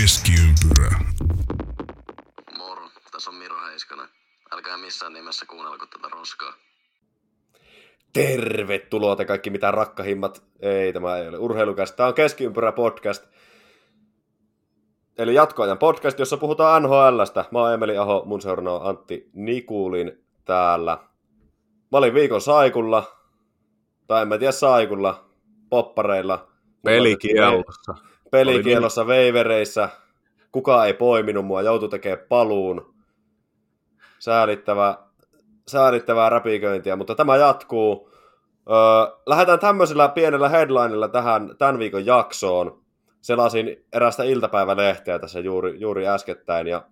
Keskiympyrä. Moro, tässä on Miro Heiskanen. Älkää missään nimessä kuunnelko tätä roskaa. Tervetuloa te kaikki mitä rakkahimmat. Ei, tämä ei ole urheilukästä. Tämä on Keskiympyrä podcast. Eli jatkoajan podcast, jossa puhutaan NHLstä. Mä oon Emeli Aho, mun seurana on Antti Nikulin täällä. Mä olin viikon saikulla, tai en mä tiedä saikulla, poppareilla. Pelikielossa. Pelikielossa, veivereissä. Kukaan ei poiminut mua, joutui tekemään paluun. Säälittävä, säälittävää räpiköintiä, mutta tämä jatkuu. Öö, lähdetään tämmöisellä pienellä headlinella tähän tämän viikon jaksoon. Selasin erästä iltapäivälehteä tässä juuri, juuri äskettäin ja,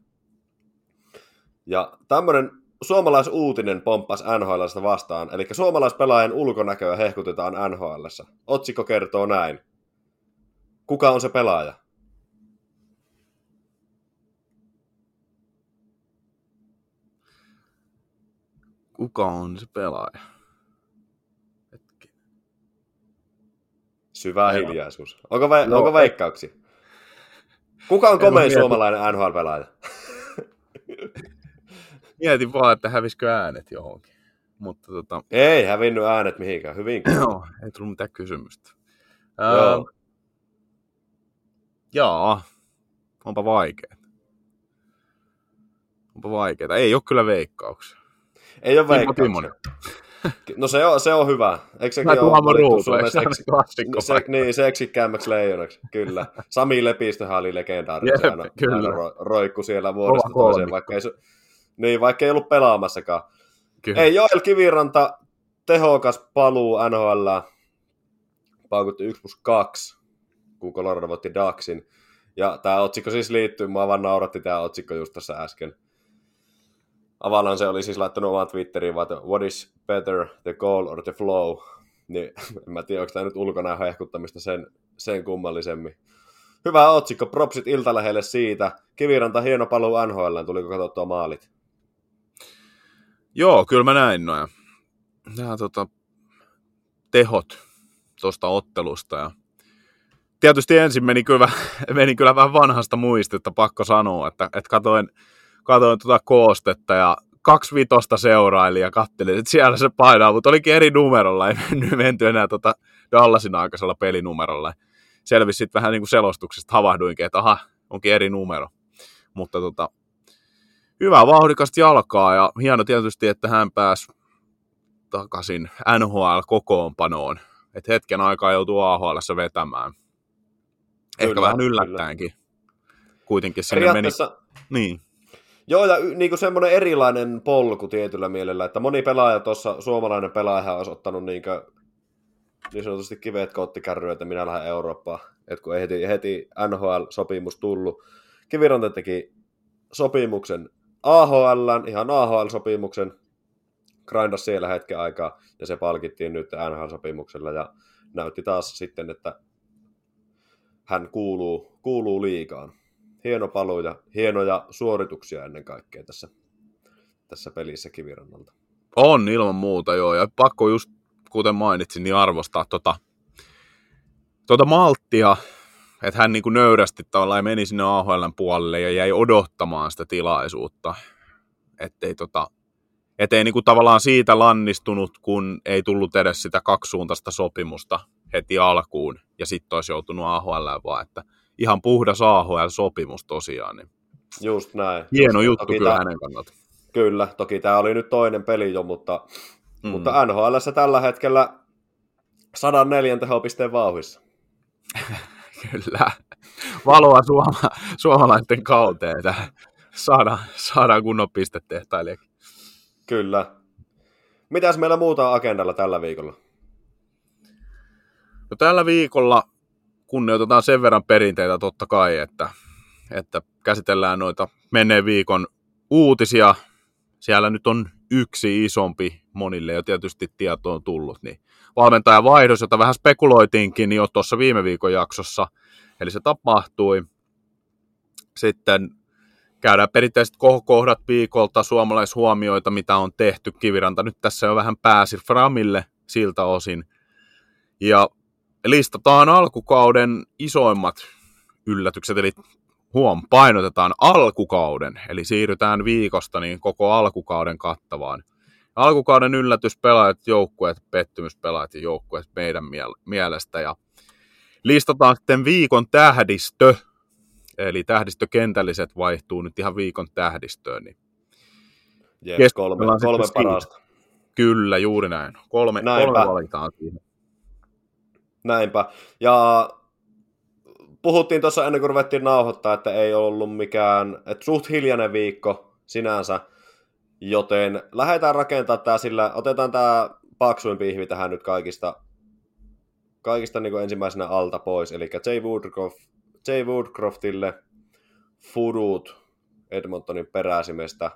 ja tämmöinen suomalaisuutinen pomppas NHLstä vastaan, eli suomalaispelaajan ulkonäköä hehkutetaan NHLssä. Otsikko kertoo näin. Kuka on se pelaaja? Kuka on se pelaaja? Hetki. Syvä Aivan. hiljaisuus. Onko, ve- No, onko ei- veikkauksia? Kuka on komein suomalainen NHL-pelaaja? Mietin vaan, että hävisikö äänet johonkin. Mutta tota, Ei hävinnyt äänet mihinkään. Hyvin. joo, ei tullut mitään kysymystä. Joo. Jaa, onpa vaikeeta. Onpa vaikeeta. Ei ole kyllä veikkauksia. Ei ole veikkauksia. No se on, se on hyvä. Eikö sekin Mä ole valittu Suomen seksi- se, niin, seksikkäämmäksi leijonaksi, kyllä. Sami Lepistöhän oli legendaarinen, Jep, aina, kyllä. aina ro, roikku siellä vuodesta Kova toiseen, vaikka ei, niin, vaikka ei ollut pelaamassakaan. Kyllä. Ei, Joel Kiviranta, tehokas paluu NHL, paukutti 1 plus 2, kun Colorado voitti Ducksin. Ja tämä otsikko siis liittyy, mua vaan nauratti tämä otsikko just tässä äsken. Avalan se oli siis laittanut oman Twitteriin, vaan että what is better, the goal or the flow? Niin en mä tiedä, onko tämä nyt ulkona hehkuttamista sen, sen kummallisemmin. Hyvä otsikko, propsit iltalähelle siitä. Kiviranta hieno paluu NHL, tuliko katsottua maalit? Joo, kyllä mä näin noin. Nämä tota, tehot tuosta ottelusta. Ja tietysti ensin meni kyllä, meni kyllä vähän vanhasta muistetta, pakko sanoa, että, että katoin, katoin tuota koostetta ja kaksi vitosta seuraili ja kattelin, että siellä se painaa, mutta olikin eri numerolla, ei mennyt, menty enää tota Dallasin aikaisella pelinumerolla. Selvisi sitten vähän niin kuin selostuksesta, havahduinkin, että aha, onkin eri numero. Mutta tota, hyvää vauhdikasta jalkaa ja hieno tietysti, että hän pääsi takaisin NHL-kokoonpanoon. Että hetken aikaa joutuu AHL vetämään. Ehkä Kyllä, vähän kyllä. yllättäenkin. Kuitenkin sinne meni. Niin, Joo, ja y- niinku semmoinen erilainen polku tietyllä mielellä, että moni pelaaja tuossa, suomalainen pelaaja olisi ottanut niinku, niin sanotusti kivet kottikärryä, että minä lähden Eurooppaan. Et kun ei heti, heti NHL-sopimus tullut. Kiviranta teki sopimuksen AHL, ihan AHL-sopimuksen, grindas siellä hetken aikaa, ja se palkittiin nyt NHL-sopimuksella, ja näytti taas sitten, että hän kuuluu, kuuluu liikaan hieno paluu ja hienoja suorituksia ennen kaikkea tässä, tässä pelissä Kivirannalta. on ilman muuta joo. Ja pakko just, kuten mainitsin, niin arvostaa tota, tota malttia, että hän niin kuin nöyrästi tavallaan meni sinne AHLn puolelle ja jäi odottamaan sitä tilaisuutta. Ettei, tota, ettei niin kuin tavallaan siitä lannistunut, kun ei tullut edes sitä kaksisuuntaista sopimusta heti alkuun ja sitten olisi joutunut AHL, vaan että ihan puhdas AHL-sopimus tosiaan. Niin Just näin. hieno Just, juttu kyllä tää- hänen kannalta. Kyllä, toki tämä oli nyt toinen peli jo, mutta, Mm. mutta NHLssä tällä hetkellä 104 tehopisteen vauhissa. Kyllä. Valoa suoma, suomalaisten kauteen. että Saadaan, saadaan kunnon pistetehtailijakin. Kyllä. Mitäs meillä muuta on agendalla tällä viikolla? No, tällä viikolla kunnioitetaan sen verran perinteitä totta kai, että, että käsitellään noita menneen viikon uutisia. Siellä nyt on yksi isompi monille jo tietysti tietoon tullut. Niin valmentajan vaihdos, jota vähän spekuloitiinkin jo tuossa viime viikon jaksossa. Eli se tapahtui. Sitten käydään perinteiset kohokohdat viikolta, suomalaishuomioita, mitä on tehty. Kiviranta nyt tässä jo vähän pääsi Framille siltä osin. Ja listataan alkukauden isoimmat yllätykset, eli huom, painotetaan alkukauden, eli siirrytään viikosta niin koko alkukauden kattavaan. Alkukauden yllätyspelaajat, joukkueet, pettymyspelaajat ja joukkueet meidän mielestä. Ja listataan sitten viikon tähdistö, eli tähdistökentälliset vaihtuu nyt ihan viikon tähdistöön. Niin Yes, kolme, kolme parasta. Kyllä, juuri näin. Kolme, kolme valitaan siihen. Näinpä. Ja puhuttiin tuossa ennen kuin ruvettiin nauhoittaa, että ei ollut mikään, että suht hiljainen viikko sinänsä, joten lähdetään rakentamaan tämä sillä, otetaan tämä paksuin pihvi tähän nyt kaikista, kaikista niin ensimmäisenä alta pois, eli J. Woodcroft, J. Woodcroftille Fudut Edmontonin peräsimestä.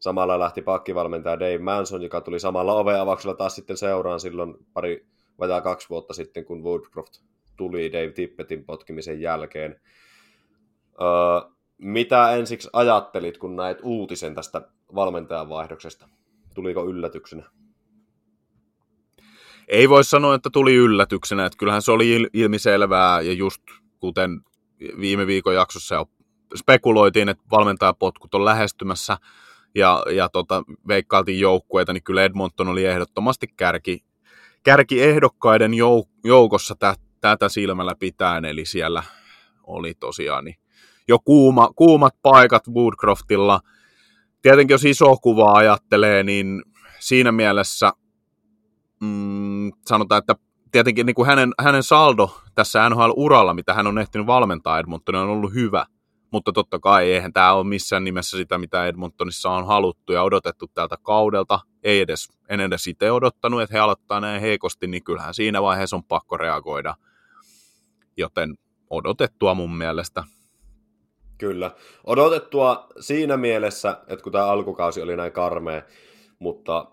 Samalla lähti pakkivalmentaja Dave Manson, joka tuli samalla oveavauksella taas sitten seuraan silloin pari vajaa kaksi vuotta sitten, kun Woodcroft tuli Dave Tippetin potkimisen jälkeen. Öö, mitä ensiksi ajattelit, kun näit uutisen tästä valmentajan vaihdoksesta? Tuliko yllätyksenä? Ei voi sanoa, että tuli yllätyksenä. Että kyllähän se oli ilmiselvää ja just kuten viime viikon jaksossa jo spekuloitiin, että valmentajapotkut on lähestymässä ja, ja tota, veikkailtiin joukkueita, niin kyllä Edmonton oli ehdottomasti kärki, kärkiehdokkaiden jouk- joukossa tä- tätä silmällä pitäen, eli siellä oli tosiaan niin jo kuuma, kuumat paikat Woodcroftilla. Tietenkin jos iso kuva ajattelee, niin siinä mielessä mm, sanotaan, että tietenkin niin kuin hänen, hänen saldo tässä NHL-uralla, mitä hän on ehtinyt valmentaa Edmontonia, on ollut hyvä. Mutta totta kai eihän tämä ole missään nimessä sitä, mitä Edmontonissa on haluttu ja odotettu tältä kaudelta. Ei edes, en edes itse odottanut, että he aloittaa näin heikosti, niin kyllähän siinä vaiheessa on pakko reagoida. Joten odotettua mun mielestä. Kyllä. Odotettua siinä mielessä, että kun tämä alkukausi oli näin karmea, mutta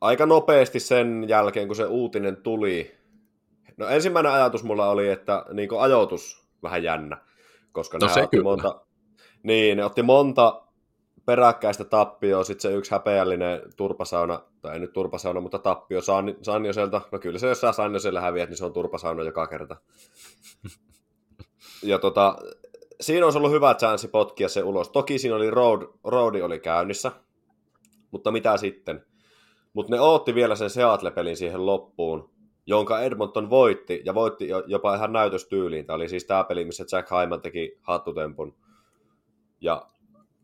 aika nopeasti sen jälkeen, kun se uutinen tuli, no ensimmäinen ajatus mulla oli, että niin ajoitus vähän jännä koska no ne, otti monta, niin, ne otti monta peräkkäistä tappioa, sitten se yksi häpeällinen turpasauna, tai ei nyt turpasauna, mutta tappio San, Sanjoselta, no kyllä se jos sä Sanjoselle häviät, niin se on turpasauna joka kerta. ja tota, siinä olisi ollut hyvä chanssi potkia se ulos. Toki siinä oli road, roadi oli käynnissä, mutta mitä sitten? Mutta ne ootti vielä sen Seattle-pelin siihen loppuun, jonka Edmonton voitti, ja voitti jopa ihan näytöstyyliin. Tämä oli siis tämä peli, missä Jack Hyman teki hattutempun, ja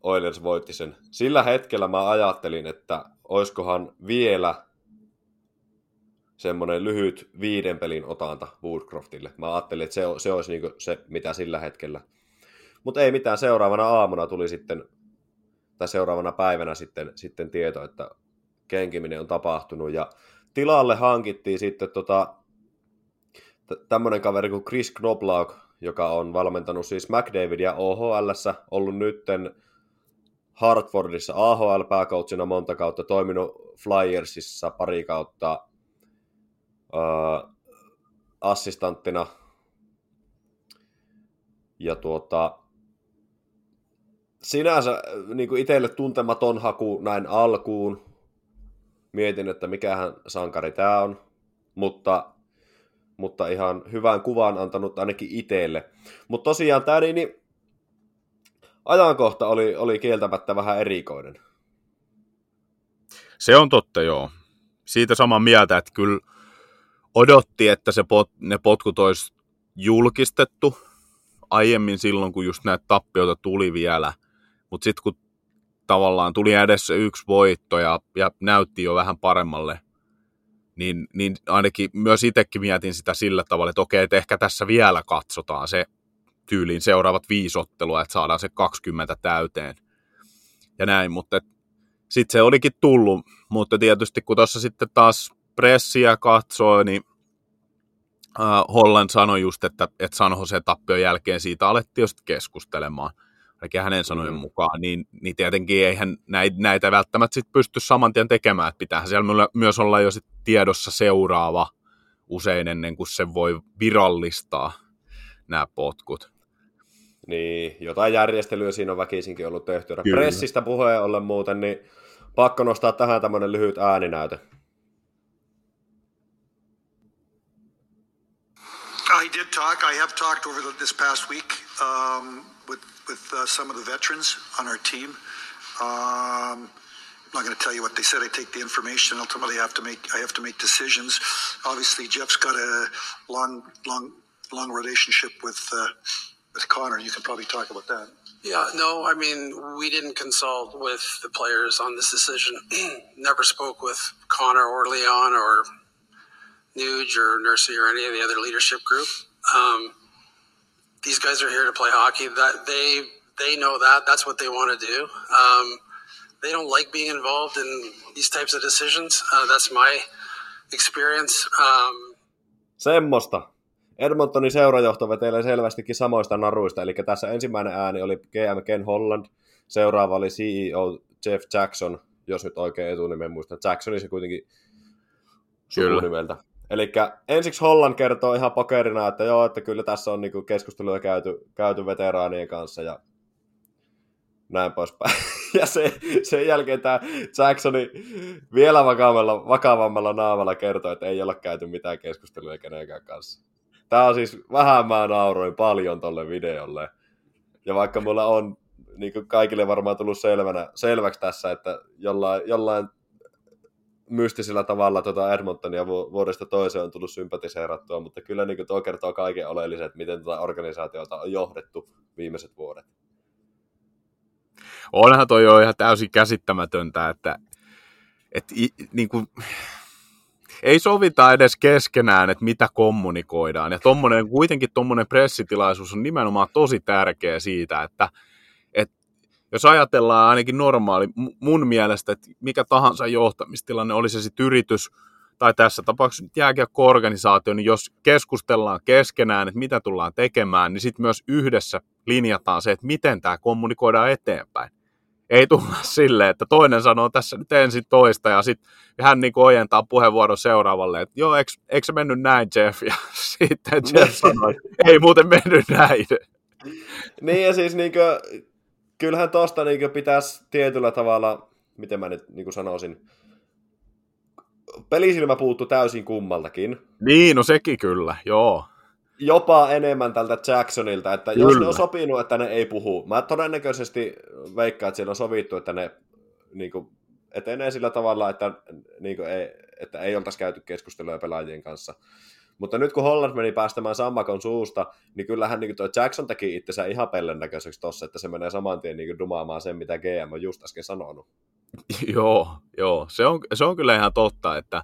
Oilers voitti sen. Sillä hetkellä mä ajattelin, että oiskohan vielä semmoinen lyhyt viiden pelin otanta Woodcroftille. Mä ajattelin, että se, se olisi niin se, mitä sillä hetkellä. Mutta ei mitään, seuraavana aamuna tuli sitten, tai seuraavana päivänä sitten, sitten tieto, että kenkiminen on tapahtunut, ja tilalle hankittiin sitten tota, tämmöinen kaveri kuin Chris Knoblaug, joka on valmentanut siis McDavidia ohl ollut nytten Hartfordissa AHL-pääkoutsina monta kautta, toiminut Flyersissa pari kautta äh, assistanttina. Ja tuota, sinänsä niin itselle tuntematon haku näin alkuun, mietin, että mikähän sankari tämä on, mutta, mutta ihan hyvän kuvan antanut ainakin itselle. Mutta tosiaan tämä niin, niin, ajankohta oli, oli kieltämättä vähän erikoinen. Se on totta, joo. Siitä saman mieltä, että kyllä odotti, että se pot, ne potkut olisi julkistettu aiemmin silloin, kun just näitä tappioita tuli vielä. Mutta sitten kun tavallaan tuli edessä yksi voitto ja, ja näytti jo vähän paremmalle, niin, niin ainakin myös itsekin mietin sitä sillä tavalla, että okei, että ehkä tässä vielä katsotaan se tyyliin seuraavat viisi ottelua, että saadaan se 20 täyteen ja näin, mutta sitten se olikin tullut, mutta tietysti kun tuossa sitten taas pressiä katsoi, niin uh, Holland sanoi just, että, että San Jose tappion jälkeen siitä alettiin jo keskustelemaan – ainakin hänen sanojen mm. mukaan, niin, niin tietenkin eihän näitä, näitä välttämättä sit pysty saman tien tekemään, että pitää siellä myös olla jo sit tiedossa seuraava usein ennen kuin se voi virallistaa nämä potkut. Niin, jotain järjestelyä siinä on väkisinkin ollut tehty. Kyllä. Pressistä puheen ollen muuten, niin pakko nostaa tähän tämmöinen lyhyt ääninäyte. I did talk. I have talked over the, this past week um, with with uh, some of the veterans on our team. Um, I'm not going to tell you what they said. I take the information. Ultimately, I have to make I have to make decisions. Obviously, Jeff's got a long, long, long relationship with uh, with Connor. You can probably talk about that. Yeah, no, I mean, we didn't consult with the players on this decision. Never spoke with Connor or Leon or Nuge or Nursey or any of the other leadership group. Um, these guys are here to play hockey. That they they know that that's what they want to do. Um, they don't like being involved in these types of decisions. Uh, that's my experience. Um, Semmosta. Edmontonin seurajohto vetelee selvästikin samoista naruista, eli tässä ensimmäinen ääni oli GM Ken Holland, seuraava oli CEO Jeff Jackson, jos nyt oikein etunimen muistan. Jacksoni se kuitenkin sukunimeltä. Eli ensiksi Holland kertoo ihan pokerina, että joo, että kyllä tässä on niinku keskustelua käyty, käyty veteraanien kanssa ja näin poispäin. Ja se, sen jälkeen tämä Jacksoni vielä vakavammalla, vakavammalla naamalla kertoo, että ei ole käyty mitään keskustelua kenenkään kanssa. Tämä on siis, vähän mä nauroin paljon tolle videolle. Ja vaikka mulla on niin kuin kaikille varmaan tullut selvänä, selväksi tässä, että jollain, jollain mystisellä tavalla tuota Edmontonia vuodesta toiseen on tullut sympatiseerattua, mutta kyllä niin tuo kertoo kaiken oleelliset, miten tuota organisaatiota on johdettu viimeiset vuodet. Onhan toi jo ihan täysin käsittämätöntä, että, että niin kuin, ei sovita edes keskenään, että mitä kommunikoidaan. Ja tommonen, kuitenkin tuommoinen pressitilaisuus on nimenomaan tosi tärkeä siitä, että, että jos ajatellaan ainakin normaali, mun mielestä, että mikä tahansa johtamistilanne, oli se sitten yritys tai tässä tapauksessa nyt jääkiekko-organisaatio, niin jos keskustellaan keskenään, että mitä tullaan tekemään, niin sitten myös yhdessä linjataan se, että miten tämä kommunikoidaan eteenpäin ei tulla silleen, että toinen sanoo tässä nyt ensin toista ja sitten hän niin ojentaa puheenvuoron seuraavalle, että joo, eikö, eikö se mennyt näin Jeff? Ja sitten Jeff sanoi, ei muuten mennyt näin. Niin ja siis niin kuin, kyllähän tuosta niin pitäisi tietyllä tavalla, miten mä nyt niin sanoisin, pelisilmä puuttu täysin kummaltakin. Niin, no sekin kyllä, joo jopa enemmän tältä Jacksonilta, että Kyllä. jos ne on sopinut, että ne ei puhu, mä todennäköisesti veikkaan, että siellä on sovittu, että ne niin kuin, etenee sillä tavalla, että, niin kuin, ei, että ei oltaisi käyty keskustelua pelaajien kanssa. Mutta nyt kun Holland meni päästämään sammakon suusta, niin kyllähän niin tuo Jackson teki itsensä ihan pellen näköiseksi tossa, että se menee saman tien niin dumaamaan sen, mitä GM on just äsken sanonut. joo, joo. Se on, se on kyllä ihan totta, että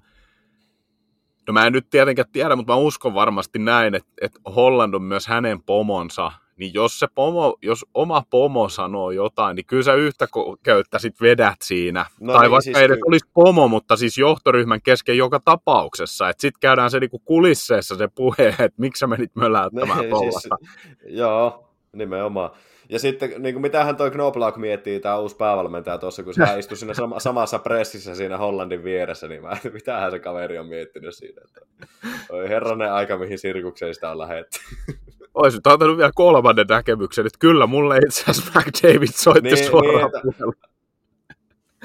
No mä en nyt tietenkään tiedä, mutta mä uskon varmasti näin, että, että Holland on myös hänen pomonsa, niin jos se pomo, jos oma pomo sanoo jotain, niin kyllä sä yhtä köyttä sit vedät siinä. No tai niin, vaikka siis ei olisi pomo, mutta siis johtoryhmän kesken joka tapauksessa. Että sitten käydään se niinku kulisseessa se puhe, että miksi sä menit möläyttämään niin, siis, Joo, nimenomaan. Ja sitten, niin kuin mitähän toi Knobloch miettii, tämä uusi päävalmentaja tuossa, kun se istui siinä sama, samassa pressissä siinä Hollandin vieressä, niin mä, mitähän se kaveri on miettinyt siinä. Että, oi herranen aika, mihin sirkukseen sitä on lähetty. Olisin antanut vielä kolmannen näkemyksen, että kyllä mulle itse asiassa McDavid soitti niin, suoraan niin,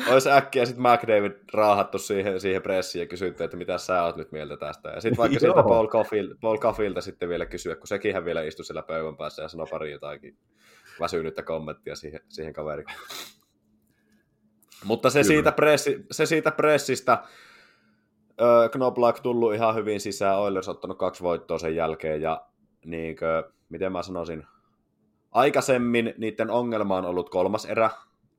olisi äkkiä sitten McDavid raahattu siihen, siihen pressiin ja kysytty, että mitä sä oot nyt mieltä tästä. Ja sitten vaikka sieltä Paul, Cofield, Paul Coffilta sitten vielä kysyä, kun sekin vielä istui siellä pöydän päässä ja sanoi pari jotakin väsynyttä kommenttia siihen, siihen kaveriin. Mutta se siitä, pressi, se siitä pressistä, öö, Knobloch tullut ihan hyvin sisään, Oilers ottanut kaksi voittoa sen jälkeen, ja niin kuin, miten mä sanoisin, aikaisemmin niiden ongelma on ollut kolmas erä,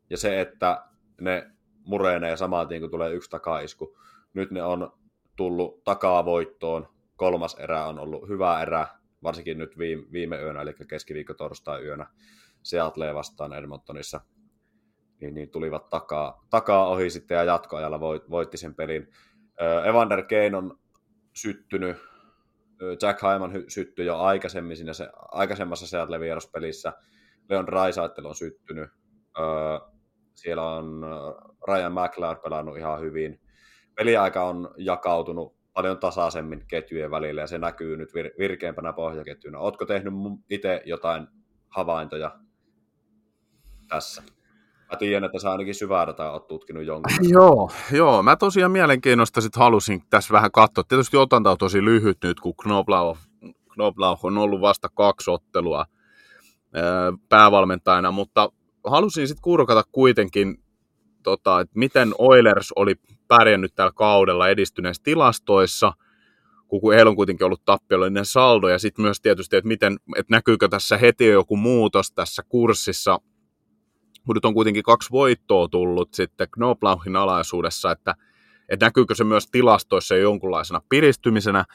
ja se, että ne murenee samaan tien, kun tulee yksi takaisku. Nyt ne on tullut takaa voittoon, kolmas erä on ollut hyvä erä, varsinkin nyt viime, viime yönä, eli keskiviikko torstai yönä. Seattle vastaan Edmontonissa, niin, niin tulivat takaa, takaa ohi sitten ja jatkoajalla voit, voitti sen pelin. Evander Kane on syttynyt, Jack Hyman syttyi jo aikaisemmin siinä se, aikaisemmassa Seattle vieraspelissä, Leon Raisaitel on syttynyt, siellä on Ryan McLeod pelannut ihan hyvin. Peliaika on jakautunut paljon tasaisemmin ketjujen välillä ja se näkyy nyt vir- virkeämpänä pohjaketjuna. Oletko tehnyt itse jotain havaintoja tässä. Mä tiedän, että sä ainakin syvää dataa oot tutkinut jonkun. Joo, joo, mä tosiaan mielenkiinnosta sit halusin tässä vähän katsoa. Tietysti otanta on tosi lyhyt nyt, kun Knoblauch, Knoblauch on ollut vasta kaksi ottelua päävalmentajana, mutta halusin sitten kurkata kuitenkin, tota, että miten Oilers oli pärjännyt tällä kaudella edistyneissä tilastoissa, kun heillä on kuitenkin ollut tappiollinen saldo, ja sitten myös tietysti, että, miten, että näkyykö tässä heti joku muutos tässä kurssissa, kun nyt on kuitenkin kaksi voittoa tullut sitten Knoblauchin alaisuudessa, että, että näkyykö se myös tilastoissa jonkunlaisena piristymisenä,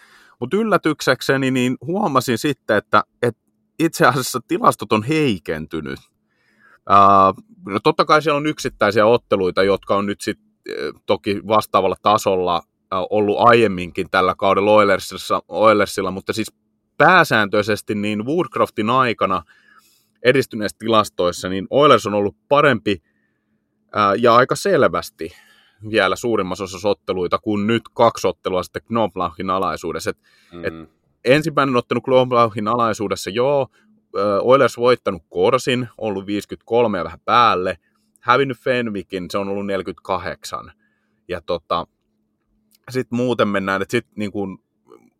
mutta yllätyksekseni niin huomasin sitten, että, että itse asiassa tilastot on heikentynyt. Uh, no totta kai siellä on yksittäisiä otteluita, jotka on nyt sitten toki vastaavalla tasolla ollut aiemminkin tällä kaudella Oilersilla, Oilersilla mutta siis pääsääntöisesti niin Woodcroftin aikana edistyneissä tilastoissa, niin Oilers on ollut parempi ää, ja aika selvästi vielä suurimmassa osassa otteluita kuin nyt kaksi ottelua sitten Knoblauchin alaisuudessa. Et, mm-hmm. et ensimmäinen ottelu Knoblauchin alaisuudessa, joo, Oilers voittanut Korsin, ollut 53 ja vähän päälle, hävinnyt Fenwickin, se on ollut 48. Ja tota, sitten muuten mennään, että sitten niin kuin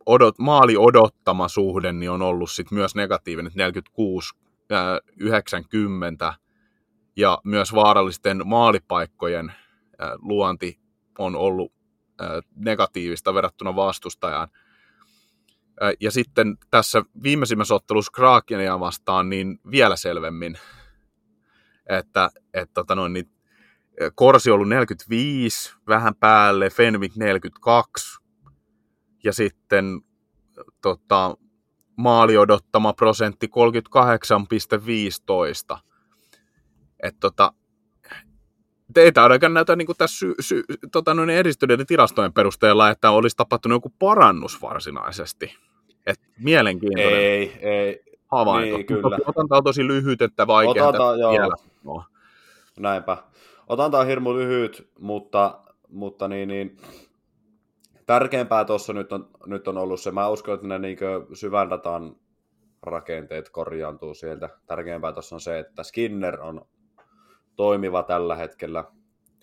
odot, maali odottama suhde niin on ollut sit myös negatiivinen, 46 ää, 90, ja myös vaarallisten maalipaikkojen luonti on ollut negatiivista verrattuna vastustajaan. Ja sitten tässä viimeisimmässä ottelussa Krakenia vastaan niin vielä selvemmin, että, että tota noin, niin Korsi ollut 45, vähän päälle, Fenwick 42, ja sitten tota, maali odottama prosentti 38,15. Että tota, teitä ainakaan näytä niin tässä sy, sy, tota, noin edistyneiden tilastojen perusteella, että olisi tapahtunut joku parannus varsinaisesti. Et mielenkiintoinen ei, ei. havainto. Niin, kyllä. Otanta on tosi lyhyt, että vaikea vielä. No. Näinpä. Otanta on hirmu lyhyt, mutta, mutta niin, niin, tärkeämpää tuossa nyt on, nyt on ollut se, mä uskon, että ne niin syvän datan rakenteet korjaantuu sieltä. Tärkeämpää tuossa on se, että Skinner on toimiva tällä hetkellä,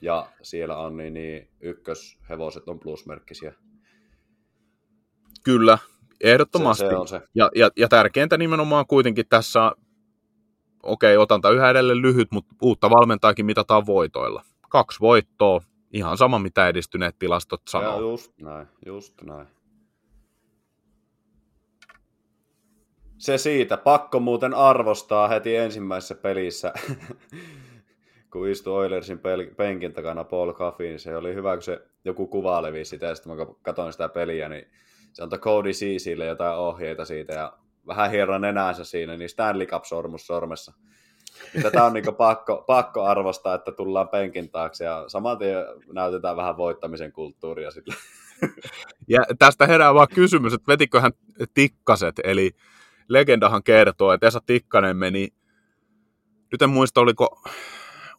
ja siellä on niin, niin ykköshevoset on plusmerkkisiä. Kyllä, ehdottomasti. Se, se on se. Ja, ja, ja tärkeintä nimenomaan kuitenkin tässä okei, otanta yhä edelleen lyhyt, mutta uutta valmentaakin mitataan voitoilla. Kaksi voittoa, ihan sama mitä edistyneet tilastot sanoo. Ja just näin, just näin. Se siitä, pakko muuten arvostaa heti ensimmäisessä pelissä, kun istui Oilersin penkin takana Paul Caffey, niin se oli hyvä, kun se joku kuva levisi sitä, ja sitten mä katsoin sitä peliä, niin se antoi Cody Ceesille jotain ohjeita siitä, ja vähän hieron nenänsä siinä, niin Stanley Cup-sormus sormessa. Tätä on niin pakko, pakko arvostaa, että tullaan penkin taakse ja saman tien näytetään vähän voittamisen kulttuuria sillä. Ja tästä herää vaan kysymys, että vetikö hän tikkaset, eli legendahan kertoo, että Esa Tikkanen meni, nyt en muista oliko,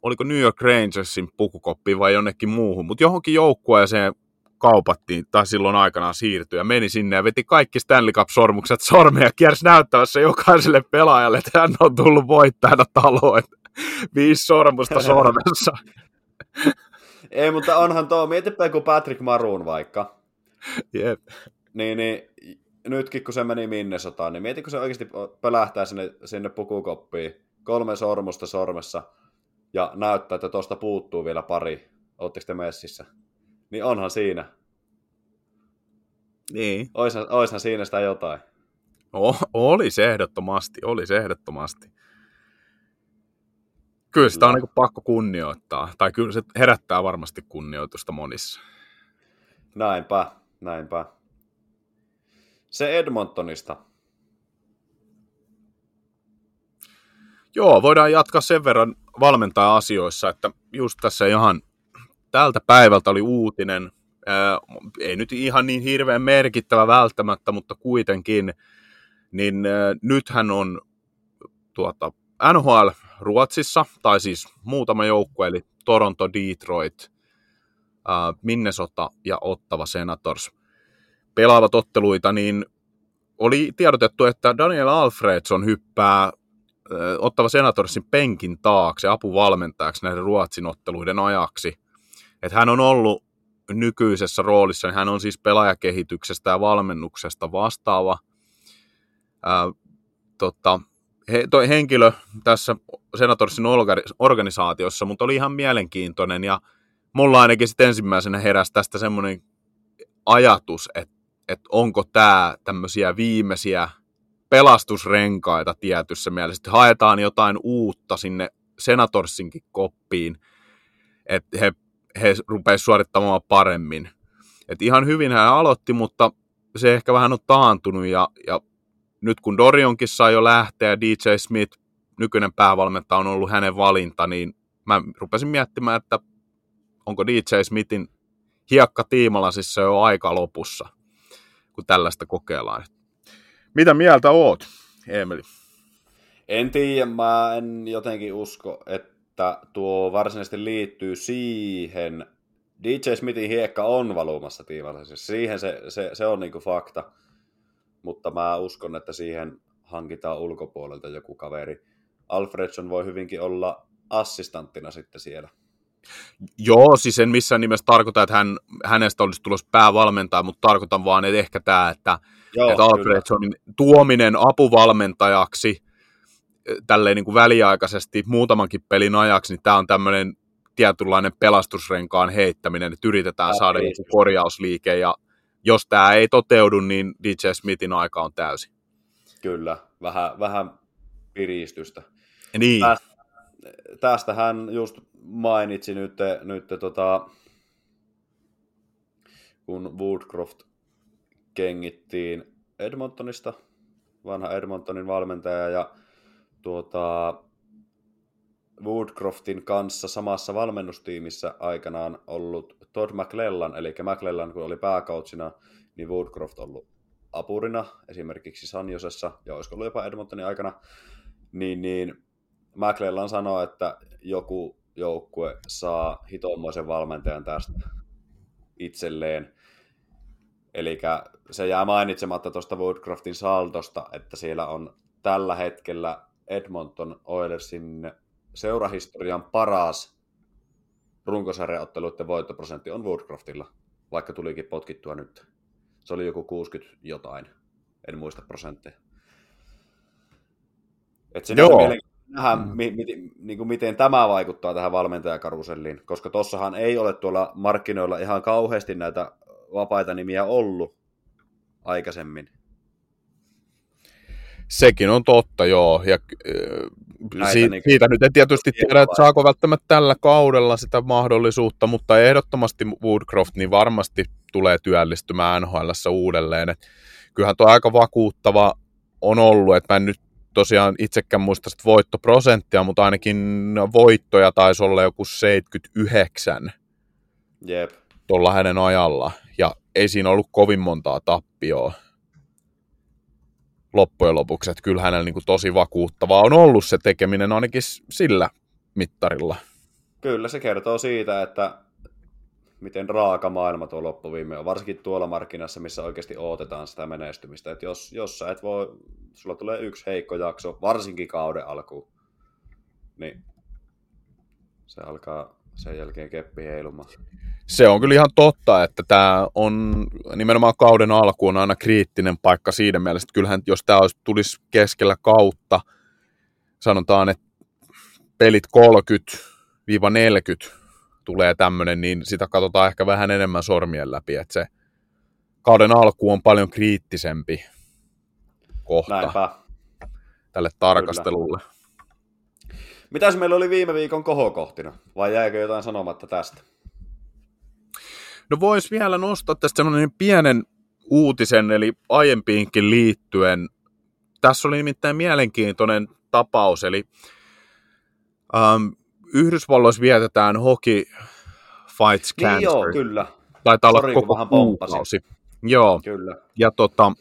oliko New York Rangersin pukukoppi vai jonnekin muuhun, mutta johonkin joukkueeseen kaupattiin, tai silloin aikanaan siirtyi, ja meni sinne ja veti kaikki Stanley Cup-sormukset sormia ja kiersi näyttävässä jokaiselle pelaajalle, että hän on tullut voittajana taloon, viisi sormusta sormessa. Ei, mutta onhan tuo, mietipä kuin Patrick Maroon vaikka. Jep. Niin, niin nytkin kun se meni Minnesotaan, niin mieti kun se oikeasti pölähtää sinne, sinne pukukoppiin, kolme sormusta sormessa, ja näyttää, että tuosta puuttuu vielä pari. Oletteko te messissä? Niin onhan siinä. Niin. Oishan, oishan siinä sitä jotain. O, oli se ehdottomasti, oli se ehdottomasti. Kyllä sitä on niin pakko kunnioittaa, tai kyllä se herättää varmasti kunnioitusta monissa. Näinpä, näinpä. Se Edmontonista. Joo, voidaan jatkaa sen verran valmentaa asioissa, että just tässä ihan tältä päivältä oli uutinen, ää, ei nyt ihan niin hirveän merkittävä välttämättä, mutta kuitenkin, niin ää, nythän on tuota, NHL Ruotsissa, tai siis muutama joukkue, eli Toronto, Detroit, ää, Minnesota ja Ottava Senators pelaavat otteluita, niin oli tiedotettu, että Daniel Alfredson hyppää ottava Senatorsin penkin taakse apuvalmentajaksi näiden Ruotsin otteluiden ajaksi – että hän on ollut nykyisessä roolissa, niin hän on siis pelaajakehityksestä ja valmennuksesta vastaava. Ää, tota, he, toi henkilö tässä Senatorsin organisaatiossa, mutta oli ihan mielenkiintoinen ja mulla ainakin sitten ensimmäisenä heräsi tästä semmoinen ajatus, että, että onko tämä tämmöisiä viimeisiä pelastusrenkaita tietyssä mielessä, että haetaan jotain uutta sinne Senatorsinkin koppiin, että he, he rupeisivat suorittamaan paremmin. Et ihan hyvin hän aloitti, mutta se ehkä vähän on taantunut ja, ja nyt kun Dorionkin sai jo lähteä, DJ Smith, nykyinen päävalmentaja, on ollut hänen valinta, niin mä rupesin miettimään, että onko DJ Smithin hiekka tiimalasissa jo aika lopussa, kun tällaista kokeillaan. Mitä mieltä oot, Emeli? En tiedä, mä en jotenkin usko, että tuo varsinaisesti liittyy siihen. DJ Smithin hiekka on valumassa tiimalasissa. Siihen se, se, se on niinku fakta mutta mä uskon, että siihen hankitaan ulkopuolelta joku kaveri. Alfredson voi hyvinkin olla assistanttina sitten siellä. Joo, siis en missään nimessä tarkoita, että hän, hänestä olisi tulossa päävalmentaja, mutta tarkoitan vaan, että ehkä tämä, että, Joo, että Alfredsonin kyllä. tuominen apuvalmentajaksi tälleen niin kuin väliaikaisesti muutamankin pelin ajaksi, niin tämä on tämmöinen tietynlainen pelastusrenkaan heittäminen, että yritetään ja saada joku korjausliike ja jos tämä ei toteudu, niin DJ Smithin aika on täysi. Kyllä, vähän, vähän piristystä. Niin. Tästä, tästä hän just mainitsi nyt, nyt tota, kun Woodcroft kengittiin Edmontonista, vanha Edmontonin valmentaja, ja tuota, Woodcroftin kanssa samassa valmennustiimissä aikanaan ollut Todd McClellan, eli McClellan kun oli pääkautsina, niin Woodcroft ollut apurina esimerkiksi Sanjosessa, ja olisiko ollut jopa Edmontonin aikana, niin, niin McClellan sanoi, että joku joukkue saa hitomoisen valmentajan tästä itselleen. Eli se jää mainitsematta tuosta Woodcroftin saldosta, että siellä on tällä hetkellä Edmonton Oilersin seurahistorian paras runkosarjaotteluiden voittoprosentti on Woodcroftilla, vaikka tulikin potkittua nyt. Se oli joku 60 jotain, en muista prosentteja. Että Joo. nähdä, mm. mi, mi, niin kuin miten tämä vaikuttaa tähän valmentajakaruselliin, koska tossahan ei ole tuolla markkinoilla ihan kauheasti näitä vapaita nimiä ollut aikaisemmin. Sekin on totta, joo. Ja, äh, si- niin siitä nyt en tietysti tiedä, että saako välttämättä tällä kaudella sitä mahdollisuutta, mutta ehdottomasti Woodcroft niin varmasti tulee työllistymään nhl uudelleen. Et kyllähän tuo aika vakuuttava on ollut, että mä en nyt tosiaan itsekään muista sitä voittoprosenttia, mutta ainakin voittoja taisi olla joku 79 Jep. tuolla hänen ajalla. Ja ei siinä ollut kovin montaa tappioa loppujen lopuksi, että kyllä hänellä niin kuin tosi vakuuttavaa on ollut se tekeminen ainakin sillä mittarilla. Kyllä se kertoo siitä, että miten raaka maailma tuo loppuviime on, varsinkin tuolla markkinassa, missä oikeasti odotetaan sitä menestymistä. Että jos, jos sä et voi, sulla tulee yksi heikko jakso, varsinkin kauden alkuun, niin se alkaa sen jälkeen keppi heilumaan. Se on kyllä ihan totta, että tämä on nimenomaan kauden alku on aina kriittinen paikka siinä mielessä, että kyllähän jos tämä olisi, tulisi keskellä kautta, sanotaan, että pelit 30-40 tulee tämmöinen, niin sitä katsotaan ehkä vähän enemmän sormien läpi, että se kauden alku on paljon kriittisempi kohta Näinpä. tälle tarkastelulle. Kyllä. Mitäs meillä oli viime viikon kohokohtina, vai jäikö jotain sanomatta tästä? No vois vielä nostaa tästä semmoinen pienen uutisen, eli aiempiinkin liittyen. Tässä oli nimittäin mielenkiintoinen tapaus, eli ähm, Yhdysvalloissa vietetään Hockey Fights Cancer. Niin joo, kyllä. Taitaa Sorry, olla koko kuukausi. Joo. Kyllä. Ja tota,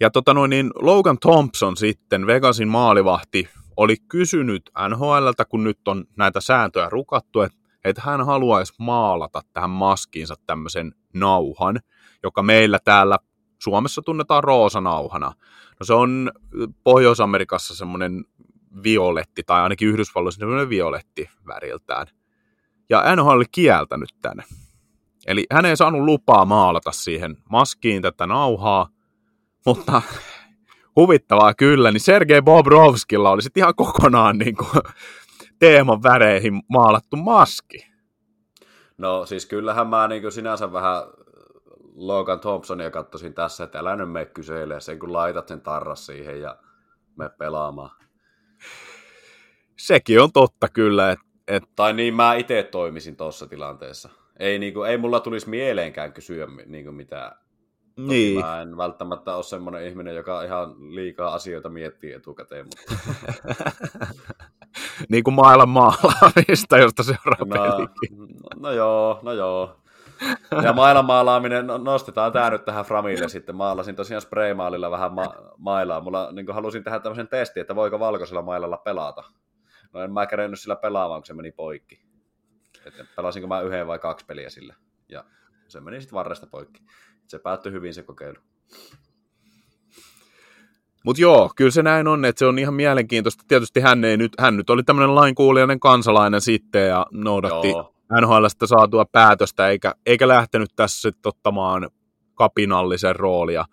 ja tota noin, niin Logan Thompson sitten, Vegasin maalivahti, oli kysynyt NHLltä, kun nyt on näitä sääntöjä rukattu, että, hän haluaisi maalata tähän maskiinsa tämmöisen nauhan, joka meillä täällä Suomessa tunnetaan roosanauhana. No se on Pohjois-Amerikassa semmoinen violetti, tai ainakin Yhdysvalloissa semmoinen violetti väriltään. Ja NHL oli kieltänyt tänne. Eli hän ei saanut lupaa maalata siihen maskiin tätä nauhaa, mutta huvittavaa kyllä, niin Sergei Bobrovskilla oli sitten ihan kokonaan niin kuin, teeman väreihin maalattu maski. No siis kyllähän mä niin sinänsä vähän Logan Thompsonia katsoisin tässä, että älä nyt mene sen, kun laitat sen tarras siihen ja me pelaamaan. Sekin on totta kyllä. Et, et... Tai niin mä itse toimisin tuossa tilanteessa. Ei, niin kuin, ei mulla tulisi mieleenkään kysyä niin kuin mitään. Toki Niin. Mä en välttämättä ole semmoinen ihminen, joka ihan liikaa asioita miettii etukäteen. Mutta... niin kuin maailman maalaamista, josta seuraa No, pelikin. no joo, no joo. Ja mailanmaalaaminen, no, nostetaan tämä nyt tähän Framille sitten. Maalasin tosiaan spraymaalilla vähän ma- mailaa. Mulla niin halusin tehdä tämmöisen testin, että voiko valkoisella mailalla pelata. No en mä kerennyt sillä pelaamaan, kun se meni poikki. Että pelasinko mä yhden vai kaksi peliä sillä. Ja se meni sitten varresta poikki. Se päättyi hyvin se kokeilu. Mutta joo, kyllä se näin on, että se on ihan mielenkiintoista. Tietysti hän, ei nyt, hän nyt oli tämmöinen lainkuulijainen kansalainen sitten ja noudatti Joo. NHLstä saatua päätöstä, eikä, eikä lähtenyt tässä sitten ottamaan kapinallisen roolia.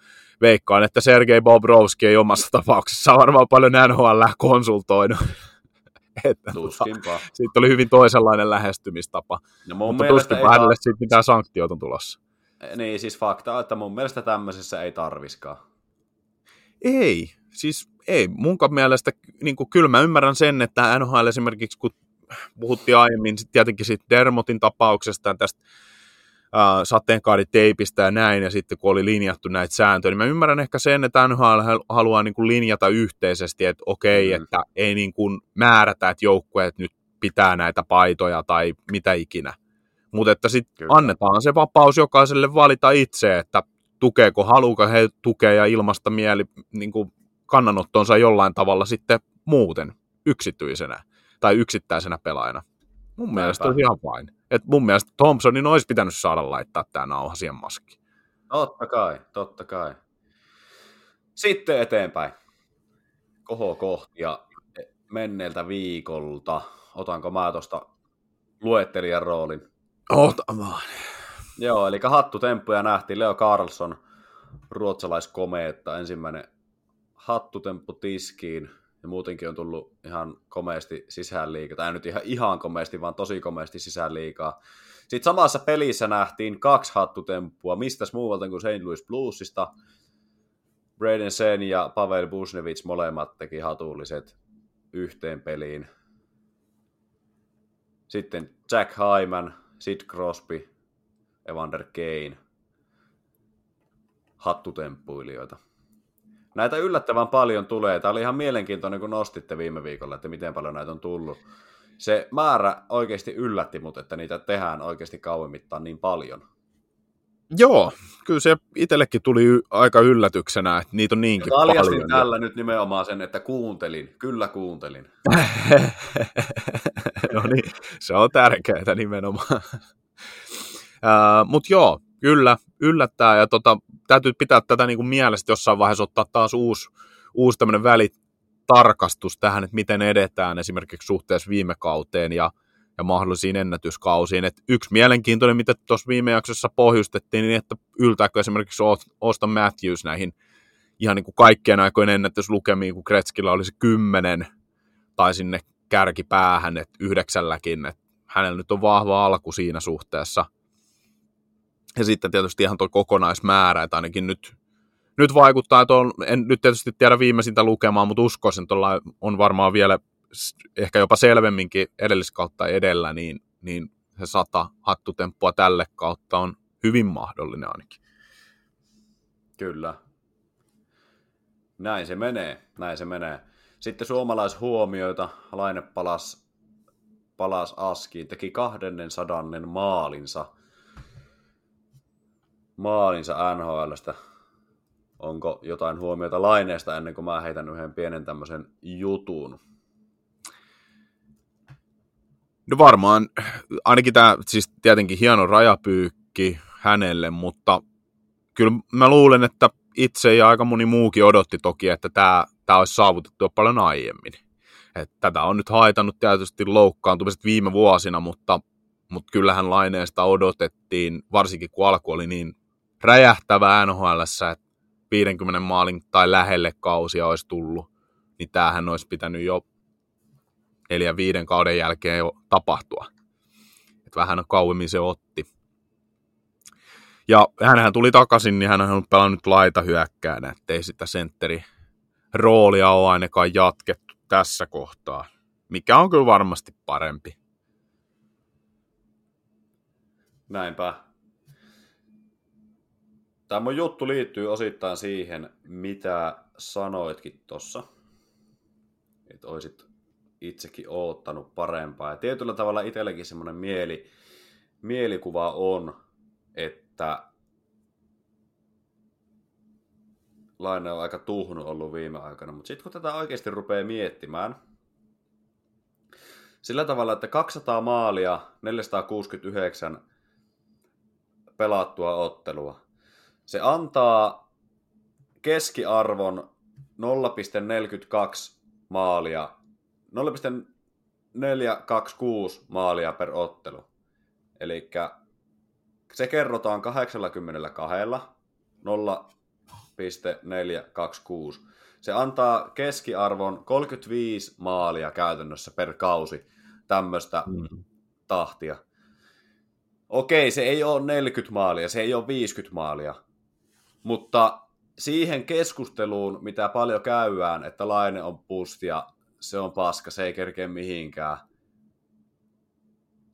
Veikkaan, että Sergei Bobrovski ei omassa tapauksessa varmaan paljon NHL konsultoinut. että tota, Tuskinpa. siitä oli hyvin toisenlainen lähestymistapa. No Mutta tuskin hänelle siitä mitään sanktiota on tulossa. Niin, siis fakta on, että mun mielestä tämmöisessä ei tarviskaan. Ei, siis ei. Mun mielestä niin kuin, kyllä mä ymmärrän sen, että NHL esimerkiksi, kun puhuttiin aiemmin sit tietenkin siitä Dermotin tapauksesta ja tästä äh, sateenkaariteipistä ja näin, ja sitten kun oli linjattu näitä sääntöjä, niin mä ymmärrän ehkä sen, että NHL haluaa niin kuin linjata yhteisesti, että okei, mm. että ei niin kuin määrätä, että joukkueet nyt pitää näitä paitoja tai mitä ikinä. Mutta että sitten annetaan se vapaus jokaiselle valita itse, että tukeeko, haluuko he tukea ja ilmasta mieli niin kuin kannanottonsa jollain tavalla sitten muuten yksityisenä tai yksittäisenä pelaajana. Mun Näinpä. mielestä on ihan vain. Et mun mielestä Thompsonin olisi pitänyt saada laittaa tämä nauha siihen maskiin. Totta kai, totta kai. Sitten eteenpäin. Koho kohti ja menneeltä viikolta. Otanko mä tuosta luettelijan roolin? Ota vaan. Joo, eli hattutemppuja nähtiin Leo Carlson, ruotsalaiskomeetta, ensimmäinen hattutemppu tiskiin. Ja muutenkin on tullut ihan komeasti sisään liikaa, tai nyt ihan, ihan komeasti, vaan tosi komeasti sisään liikaa. Sitten samassa pelissä nähtiin kaksi hattutemppua, mistäs muualta kuin St. Louis Bluesista. Braden Sen ja Pavel Busnevich molemmat teki hatulliset yhteen peliin. Sitten Jack Hyman, Sid Crosby, Evander Kane, hattutemppuilijoita. Näitä yllättävän paljon tulee. Tämä oli ihan mielenkiintoinen, kun nostitte viime viikolla, että miten paljon näitä on tullut. Se määrä oikeasti yllätti mut, että niitä tehdään oikeasti kauemmittaan niin paljon. Joo, kyllä se itsellekin tuli aika yllätyksenä, että niitä on niinkin Ja paljastin paljon. tällä nyt nimenomaan sen, että kuuntelin. Kyllä kuuntelin. no niin, se on tärkeää nimenomaan. Mutta joo, kyllä, yllättää. Ja tota, täytyy pitää tätä niinku mielessä jossain vaiheessa ottaa taas uusi, uusi tämmöinen välitarkastus tähän, että miten edetään esimerkiksi suhteessa viime kauteen ja, ja mahdollisiin ennätyskausiin. Et yksi mielenkiintoinen, mitä tuossa viime jaksossa pohjustettiin, niin että yltääkö esimerkiksi Auston Matthews näihin ihan niin kuin kaikkien aikojen ennätyslukemiin, kun Kretskillä olisi kymmenen tai sinne kärkipäähän, että yhdeksälläkin, että hänellä nyt on vahva alku siinä suhteessa. Ja sitten tietysti ihan tuo kokonaismäärä, että ainakin nyt, nyt vaikuttaa, että on, en nyt tietysti tiedä viimeisintä lukemaan, mutta uskoisin, että on varmaan vielä ehkä jopa selvemminkin edelliskautta edellä, niin, niin se sata hattutemppua tälle kautta on hyvin mahdollinen ainakin. Kyllä. Näin se menee, näin se menee. Sitten suomalaishuomioita, Laine palas, palas askiin, teki 200 maalinsa, maalinsa NHLstä. Onko jotain huomiota Laineesta ennen kuin mä heitän yhden pienen tämmöisen jutun? No varmaan, ainakin tämä siis tietenkin hieno rajapyykki hänelle, mutta kyllä mä luulen, että itse ja aika moni muukin odotti toki, että tämä, tämä olisi saavutettu jo paljon aiemmin. Et tätä on nyt haitannut tietysti loukkaantumiset viime vuosina, mutta, mutta kyllähän laineesta odotettiin, varsinkin kun alku oli niin räjähtävä NHLssä, että 50 maalin tai lähelle kausia olisi tullut, niin tämähän olisi pitänyt jo neljän viiden kauden jälkeen jo tapahtua. Et vähän kauemmin se otti. Ja hänhän tuli takaisin, niin hän on pelannut laita hyökkäänä, ettei sitä sentteri roolia ole ainakaan jatkettu tässä kohtaa, mikä on kyllä varmasti parempi. Näinpä. Tämä juttu liittyy osittain siihen, mitä sanoitkin tossa. Että olisit itsekin oottanut parempaa. Ja tietyllä tavalla itselläkin semmoinen mieli, mielikuva on, että Laine on aika tuhnu ollut viime aikana, mutta sitten kun tätä oikeasti rupeaa miettimään, sillä tavalla, että 200 maalia, 469 pelattua ottelua, se antaa keskiarvon 0,42 maalia, 0,426 maalia per ottelu. Eli se kerrotaan 82, 0,426. Se antaa keskiarvon 35 maalia käytännössä per kausi tämmöistä mm. tahtia. Okei, se ei ole 40 maalia, se ei ole 50 maalia, mutta siihen keskusteluun, mitä paljon käydään, että Laine on pustia, se on paska, se ei kerkeä mihinkään,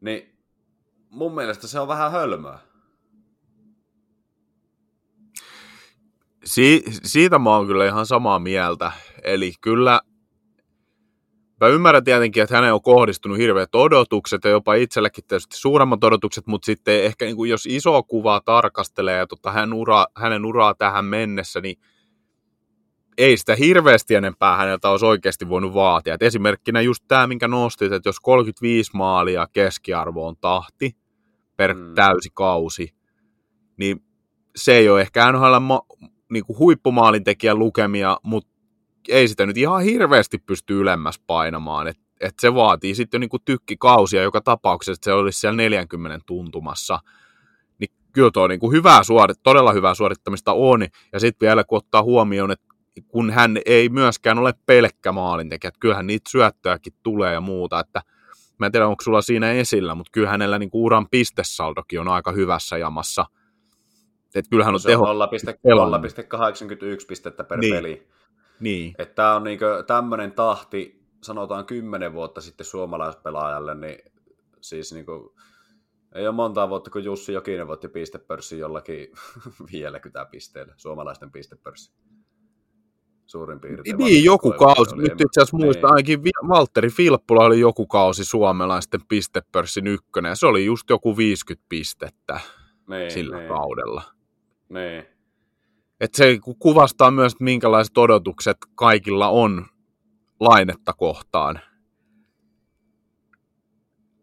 niin mun mielestä se on vähän hölmöä. Si- siitä mä oon kyllä ihan samaa mieltä. Eli kyllä Mä ymmärrän tietenkin, että hänen on kohdistunut hirveät odotukset ja jopa itsellekin tietysti suuremmat odotukset, mutta sitten ehkä niin kuin jos iso kuvaa tarkastelee ja tota, hän ura, hänen uraa tähän mennessä, niin ei sitä hirveästi enempää häneltä olisi oikeasti voinut vaatia. Et esimerkkinä just tämä, minkä nostit, että jos 35 maalia keskiarvo on tahti per mm. täysi kausi, niin se ei ole ehkä NHL niin kuin huippumaalintekijän lukemia, mutta ei sitä nyt ihan hirveästi pysty ylemmäs painamaan. Et, et se vaatii sitten jo niin kuin tykkikausia joka tapauksessa, että se olisi siellä 40 tuntumassa. Niin kyllä tuo niin kuin hyvää suorit, todella hyvää suorittamista on. Ja sitten vielä kun ottaa huomioon, että kun hän ei myöskään ole pelkkä maalintekijä, että kyllähän niitä syöttöäkin tulee ja muuta, että mä en tiedä onko sulla siinä esillä, mutta kyllä hänellä niin kuin uran pistesaldokin on aika hyvässä jamassa – et kyllähän no on teho... 0,81 pistettä per niin. peli. Niin. Että tämä on niinku tämmöinen tahti, sanotaan kymmenen vuotta sitten suomalaispelaajalle, niin siis niinku, ei ole montaa vuotta, kun Jussi Jokinen voitti pistepörssin jollakin 50 pisteellä, suomalaisten pistepörssi. Suurin piirtein. Niin, joku kausi. Nyt itse asiassa muistan, niin. ainakin Valtteri Filppula oli joku kausi suomalaisten pistepörssin ykkönen, se oli just joku 50 pistettä niin, sillä niin. kaudella. Niin. Et se kuvastaa myös, että minkälaiset odotukset kaikilla on lainetta kohtaan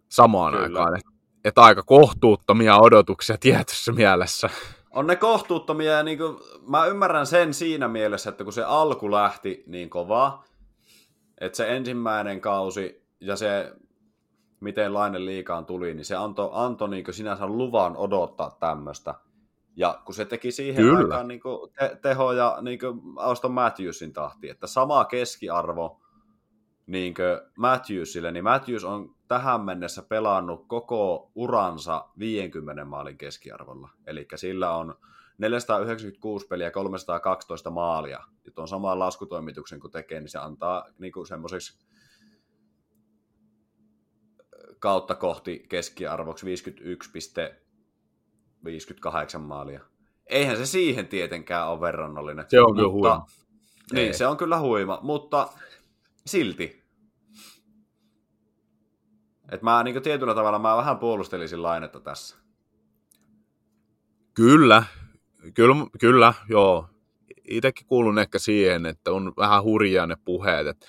samaan Kyllä. aikaan. Että et aika kohtuuttomia odotuksia tietyssä mielessä. On ne kohtuuttomia ja niin kuin, mä ymmärrän sen siinä mielessä, että kun se alku lähti niin kovaa, että se ensimmäinen kausi ja se miten Lainen liikaan tuli, niin se antoi anto niin sinänsä luvan odottaa tämmöistä. Ja kun se teki siihen Kyllä. aikaan niin te- tehoja niin Auston Matthewsin tahti, että sama keskiarvo niin Matthewsille, niin Matthews on tähän mennessä pelannut koko uransa 50 maalin keskiarvolla. Eli sillä on 496 peliä 312 maalia. Ja tuon saman laskutoimituksen kun tekee, niin se antaa niin semmoiseksi kautta kohti keskiarvoksi 51,58 maalia. Eihän se siihen tietenkään ole verrannollinen. Se on kyllä huima. Niin, Ei. se on kyllä huima, mutta silti. Et mä niin tietyllä tavalla mä vähän puolustelisin lainetta tässä. Kyllä, kyllä, kyllä joo. Itsekin kuulun ehkä siihen, että on vähän hurjaa ne puheet. Että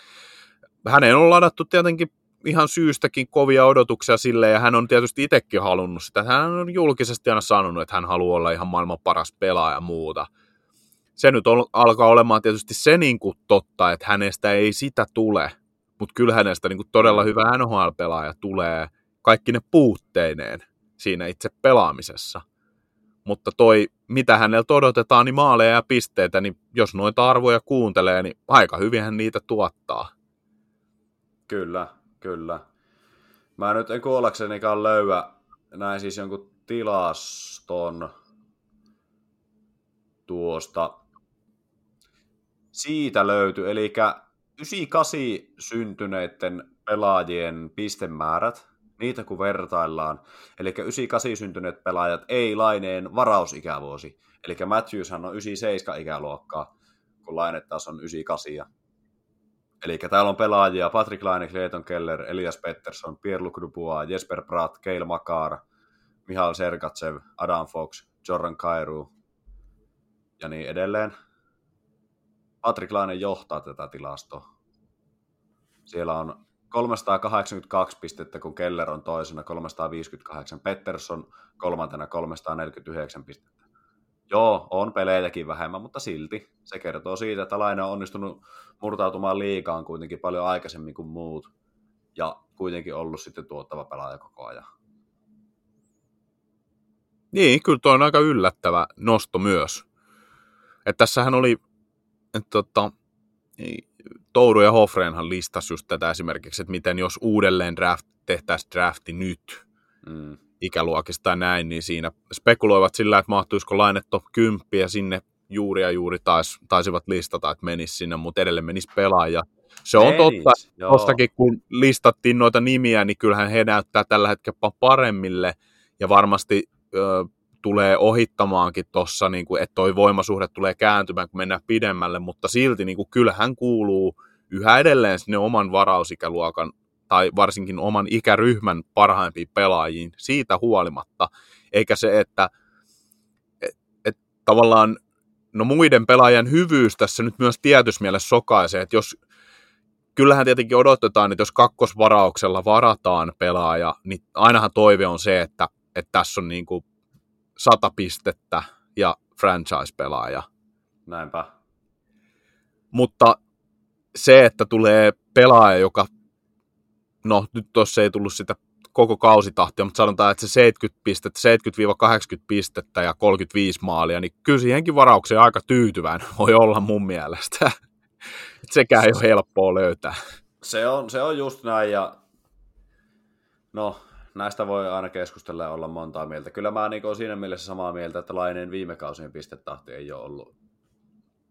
hänen on ladattu tietenkin ihan syystäkin kovia odotuksia sille, ja hän on tietysti itsekin halunnut sitä. Hän on julkisesti aina sanonut, että hän haluaa olla ihan maailman paras pelaaja ja muuta. Se nyt on, alkaa olemaan tietysti se niin kuin totta, että hänestä ei sitä tule, mutta kyllä hänestä niin kuin todella hyvä NHL-pelaaja tulee kaikki ne puutteineen siinä itse pelaamisessa. mutta toi, mitä häneltä odotetaan, niin maaleja ja pisteitä, niin jos noita arvoja kuuntelee, niin aika hyvin hän niitä tuottaa. Kyllä, kyllä. Mä nyt en kuollaksenikaan löyä, näin siis jonkun tilaston tuosta. Siitä löytyy, eli 98 syntyneiden pelaajien pistemäärät, niitä kun vertaillaan, eli 98 syntyneet pelaajat ei laineen varausikävuosi, eli Matthewshan on 97 ikäluokkaa, kun laine taas on 98. Eli täällä on pelaajia Patrick Laine, Clayton Keller, Elias Pettersson, Pierre-Luc Dubois, Jesper Pratt, Keil Makar, Mihail Sergatsev, Adam Fox, Jordan Kairu ja niin edelleen. Patrick Laine johtaa tätä tilastoa. Siellä on 382 pistettä, kun Keller on toisena 358, Pettersson kolmantena 349 pistettä. Joo, on peleitäkin vähemmän, mutta silti se kertoo siitä, että Laine on onnistunut murtautumaan liikaan kuitenkin paljon aikaisemmin kuin muut ja kuitenkin ollut sitten tuottava pelaaja koko ajan. Niin, kyllä tuo on aika yllättävä nosto myös. Että tässähän oli, että tota, Touru ja Hofreenhan listasi just tätä esimerkiksi, että miten jos uudelleen draft, tehtäisiin drafti nyt mm. ikäluokista ja näin, niin siinä spekuloivat sillä, että mahtuisiko laine top 10 ja sinne juuri ja juuri tais, taisivat listata, että menisi sinne, mutta edelleen menisi pelaaja. Se on menis, totta, tuostakin kun listattiin noita nimiä, niin kyllähän he näyttää tällä hetkellä paremmille ja varmasti ö, tulee ohittamaankin tuossa, niin että toi voimasuhde tulee kääntymään, kun mennään pidemmälle, mutta silti niin kuin, kyllähän kuuluu yhä edelleen sinne oman varausikäluokan tai varsinkin oman ikäryhmän parhaimpiin pelaajiin siitä huolimatta, eikä se, että et, et, tavallaan no muiden pelaajien hyvyys tässä nyt myös tietyssä mielessä sokaisee, että jos kyllähän tietenkin odotetaan, että jos kakkosvarauksella varataan pelaaja, niin ainahan toive on se, että, että tässä on niin kuin sata pistettä ja franchise-pelaaja. Näinpä. Mutta se, että tulee pelaaja, joka, no nyt tuossa ei tullut sitä koko kausitahtia, mutta sanotaan, että se 70 pistettä, 70-80 pistettä ja 35 maalia, niin kyllä siihenkin varaukseen aika tyytyväinen voi olla mun mielestä. Sekään ei ole helppoa löytää. Se on, se on just näin ja no näistä voi aina keskustella ja olla montaa mieltä. Kyllä mä niin olen siinä mielessä samaa mieltä, että Laineen viime kausien pistetahti ei ole ollut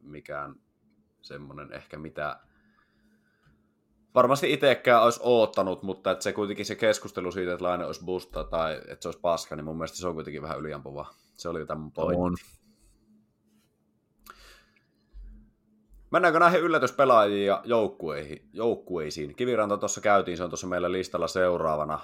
mikään semmoinen ehkä mitä varmasti itsekään olisi oottanut, mutta että se kuitenkin se keskustelu siitä, että Laine olisi busta tai että se olisi paska, niin mun mielestä se on kuitenkin vähän yliampuva. Se oli tämän pointti. On. Mennäänkö näihin yllätyspelaajiin ja joukkueisiin? Kiviranta tuossa käytiin, se on tuossa meillä listalla seuraavana.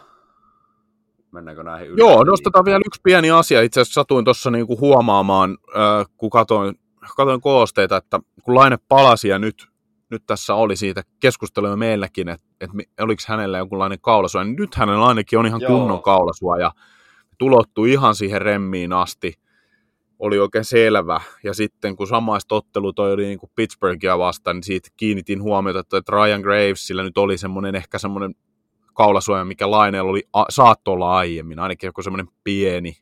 Mennäänkö näihin Joo, nostetaan vielä yksi pieni asia. Itse asiassa satuin tuossa niinku huomaamaan, äh, kun katoin, katoin koosteita, että kun Laine palasi ja nyt, nyt tässä oli siitä keskustelua meilläkin, että, että oliko hänellä jonkunlainen kaulasua, niin nyt hänellä ainakin on ihan Joo. kunnon kaulasua ja tulottu ihan siihen remmiin asti oli oikein selvä. Ja sitten kun samaista ottelu toi oli niin kuin Pittsburghia vastaan, niin siitä kiinnitin huomiota, että Ryan Graves, sillä nyt oli semmoinen ehkä semmoinen kaulasuoja, mikä Laineella oli, a, saattoi olla aiemmin, ainakin joku semmoinen pieni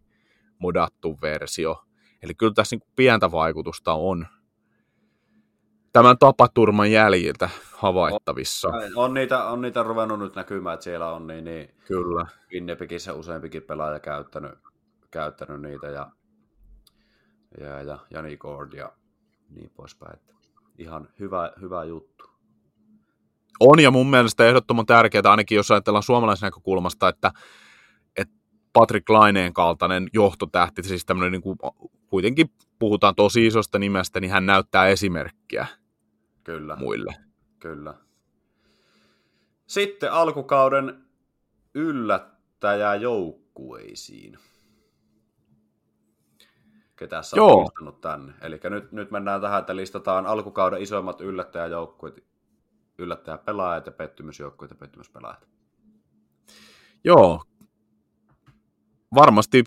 modattu versio. Eli kyllä tässä niin pientä vaikutusta on tämän tapaturman jäljiltä havaittavissa. On, on, niitä, on niitä ruvennut nyt näkymään, että siellä on niin, niin kyllä. Winnipegissä useampikin pelaaja käyttänyt, käyttänyt niitä ja, ja, ja Jani Gord ja niin poispäin. Että ihan hyvä, hyvä juttu. On ja mun mielestä ehdottoman tärkeää, ainakin jos ajatellaan suomalaisen näkökulmasta, että, että Patrick Laineen kaltainen johtotähti, siis tämmöinen niin kuin, kuitenkin puhutaan tosi isosta nimestä, niin hän näyttää esimerkkiä Kyllä. muille. Kyllä. Sitten alkukauden yllättäjäjoukkueisiin. Ketä sä oot tänne? Eli nyt, nyt mennään tähän, että listataan alkukauden isoimmat yllättäjäjoukkueet yllättäjäpelaajat ja pettymysjoukkueet ja pettymyspelaajat. Joo. Varmasti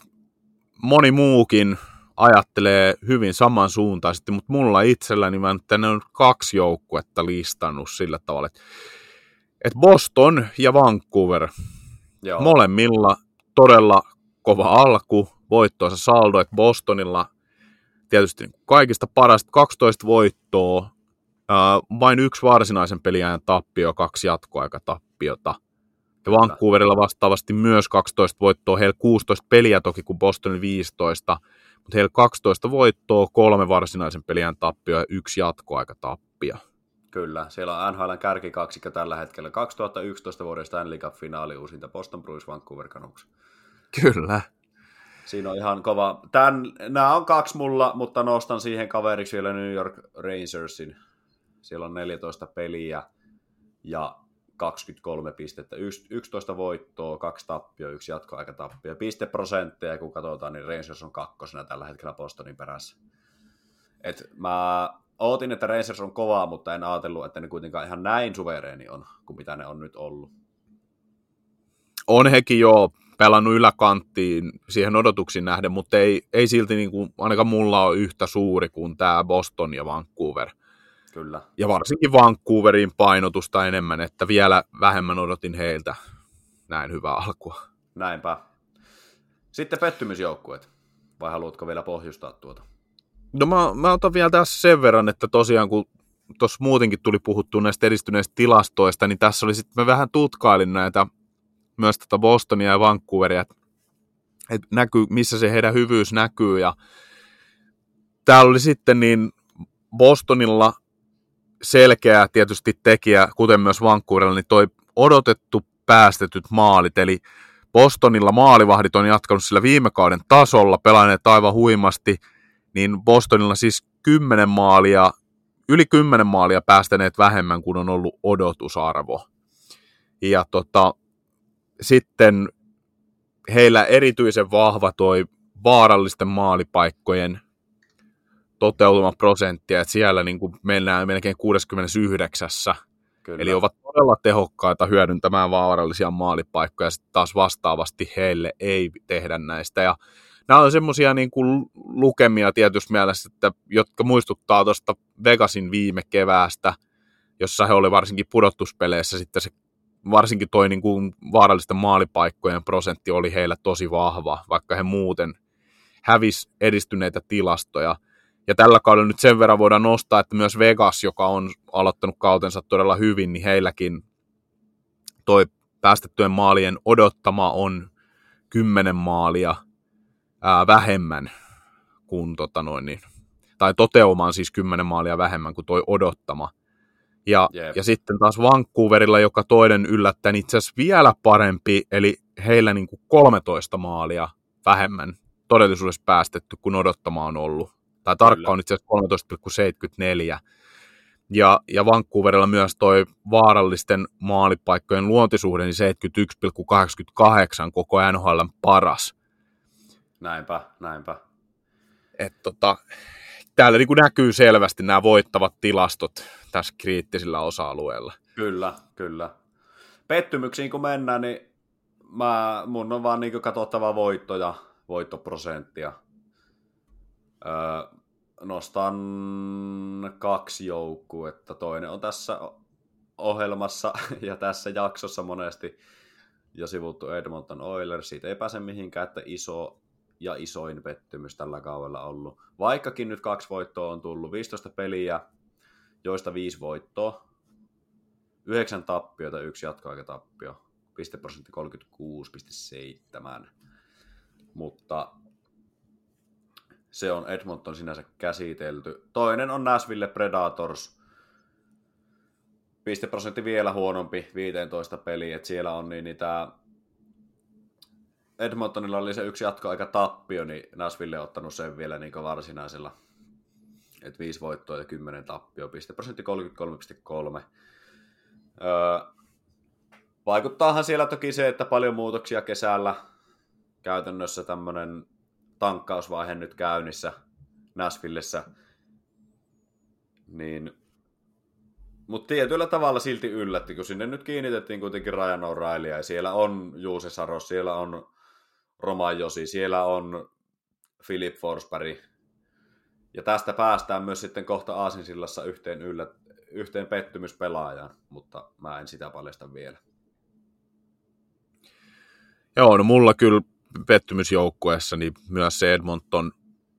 moni muukin ajattelee hyvin samansuuntaisesti, mutta mulla itselläni mä tänne on kaksi joukkuetta listannut sillä tavalla, että, Boston ja Vancouver Joo. molemmilla todella kova alku, voittoa. Se saldo, että Bostonilla tietysti niin kaikista parasta 12 voittoa, vain yksi varsinaisen peliajan tappio, kaksi jatkoaikatappiota. Ja Vancouverilla vastaavasti myös 12 voittoa, heillä 16 peliä toki kuin Bostonin 15, mutta heillä 12 voittoa, kolme varsinaisen peliajan tappio ja yksi jatkoaikatappio. Kyllä, siellä on NHLn kärkikaksikko tällä hetkellä. 2011 vuoden Stanley Cup-finaali uusinta Boston Bruins Vancouver Canucks. Kyllä. Siinä on ihan kova. Tän, nämä on kaksi mulla, mutta nostan siihen kaveriksi vielä New York Rangersin. Siellä on 14 peliä ja 23 pistettä. 11 voittoa, kaksi tappioa, yksi jatkoaikatappio. Pisteprosentteja, kun katsotaan, niin Rangers on kakkosena tällä hetkellä Bostonin perässä. Et mä ootin, että Rangers on kovaa, mutta en ajatellut, että ne kuitenkaan ihan näin suvereeni on, kuin mitä ne on nyt ollut. On hekin jo pelannut yläkanttiin siihen odotuksiin nähden, mutta ei, ei silti niin kuin, ainakaan mulla ole yhtä suuri kuin tämä Boston ja Vancouver. Kyllä. Ja varsinkin Vancouverin painotusta enemmän, että vielä vähemmän odotin heiltä näin hyvää alkua. Näinpä. Sitten pettymysjoukkueet. Vai haluatko vielä pohjustaa tuota? No mä, mä otan vielä tässä sen verran, että tosiaan kun tuossa muutenkin tuli puhuttu näistä edistyneistä tilastoista, niin tässä oli sitten, mä vähän tutkailin näitä myös tätä Bostonia ja Vancouveria, että et näkyy, missä se heidän hyvyys näkyy, ja täällä oli sitten niin Bostonilla selkeä tietysti tekijä, kuten myös Vancouverilla, niin toi odotettu päästetyt maalit, eli Bostonilla maalivahdit on jatkanut sillä viime kauden tasolla, pelanneet aivan huimasti, niin Bostonilla siis 10 maalia, yli 10 maalia päästäneet vähemmän kuin on ollut odotusarvo. Ja tota, sitten heillä erityisen vahva toi vaarallisten maalipaikkojen toteutumaprosenttia, että siellä niin kuin mennään melkein 69. Kyllä. Eli ovat todella tehokkaita hyödyntämään vaarallisia maalipaikkoja, sitten taas vastaavasti heille ei tehdä näistä. Ja nämä on semmoisia niin kuin lukemia tietysti mielessä, että, jotka muistuttaa tuosta Vegasin viime keväästä, jossa he oli varsinkin pudottuspeleissä sitten se varsinkin toi niin kuin vaarallisten maalipaikkojen prosentti oli heillä tosi vahva, vaikka he muuten hävis edistyneitä tilastoja. Ja tällä kaudella nyt sen verran voidaan nostaa, että myös Vegas, joka on aloittanut kautensa todella hyvin, niin heilläkin toi päästettyjen maalien odottama on 10 maalia ää, vähemmän kuin tota noin, niin, tai toteuma on siis 10 maalia vähemmän kuin toi odottama. Ja, yep. ja sitten taas Vancouverilla, joka toinen yllättäen itse asiassa vielä parempi, eli heillä niin kuin 13 maalia vähemmän todellisuudessa päästetty kuin odottama on ollut. Tai tarkka on itse asiassa 13,74. Ja, ja Vancouverilla myös toi vaarallisten maalipaikkojen luontisuhde, niin 71,88 koko NHL paras. Näinpä, näinpä. Et tota, täällä niin kuin näkyy selvästi nämä voittavat tilastot tässä kriittisillä osa-alueilla. Kyllä, kyllä. Pettymyksiin kun mennään, niin mä, mun on vaan niin katsottava voitto ja voittoprosenttia. Öö, nostan kaksi joukkuetta. Toinen on tässä ohjelmassa ja tässä jaksossa monesti jo sivuttu Edmonton Oilers. Siitä ei pääse mihinkään, että iso ja isoin pettymys tällä kaudella ollut. Vaikkakin nyt kaksi voittoa on tullut, 15 peliä, joista viisi voittoa, yhdeksän tappiota, yksi jatkoaikatappio, pisteprosentti 36,7. Mutta se on Edmonton sinänsä käsitelty. Toinen on Nashville Predators. Pisteprosentti vielä huonompi, 15 peliä, että siellä on niin niitä Edmontonilla oli se yksi jatkoaika tappio, niin Nashville on ottanut sen vielä niin varsinaisella. Että viisi voittoa ja kymmenen tappio, pisteprosentti 33,3. Öö, vaikuttaahan siellä toki se, että paljon muutoksia kesällä. Käytännössä tämmöinen tankkausvaihe nyt käynnissä Nashvillessä. Niin mutta tietyllä tavalla silti yllätti, kun sinne nyt kiinnitettiin kuitenkin Ryan O'Reilly ja siellä on Juuse Saros, siellä on Roman Josi, siellä on Philip Forsberg. Ja tästä päästään myös sitten kohta Aasinsillassa yhteen, yllä, yhteen pettymyspelaajaan, mutta mä en sitä paljasta vielä. Joo, no mulla kyllä pettymysjoukkueessa, niin myös se Edmonton.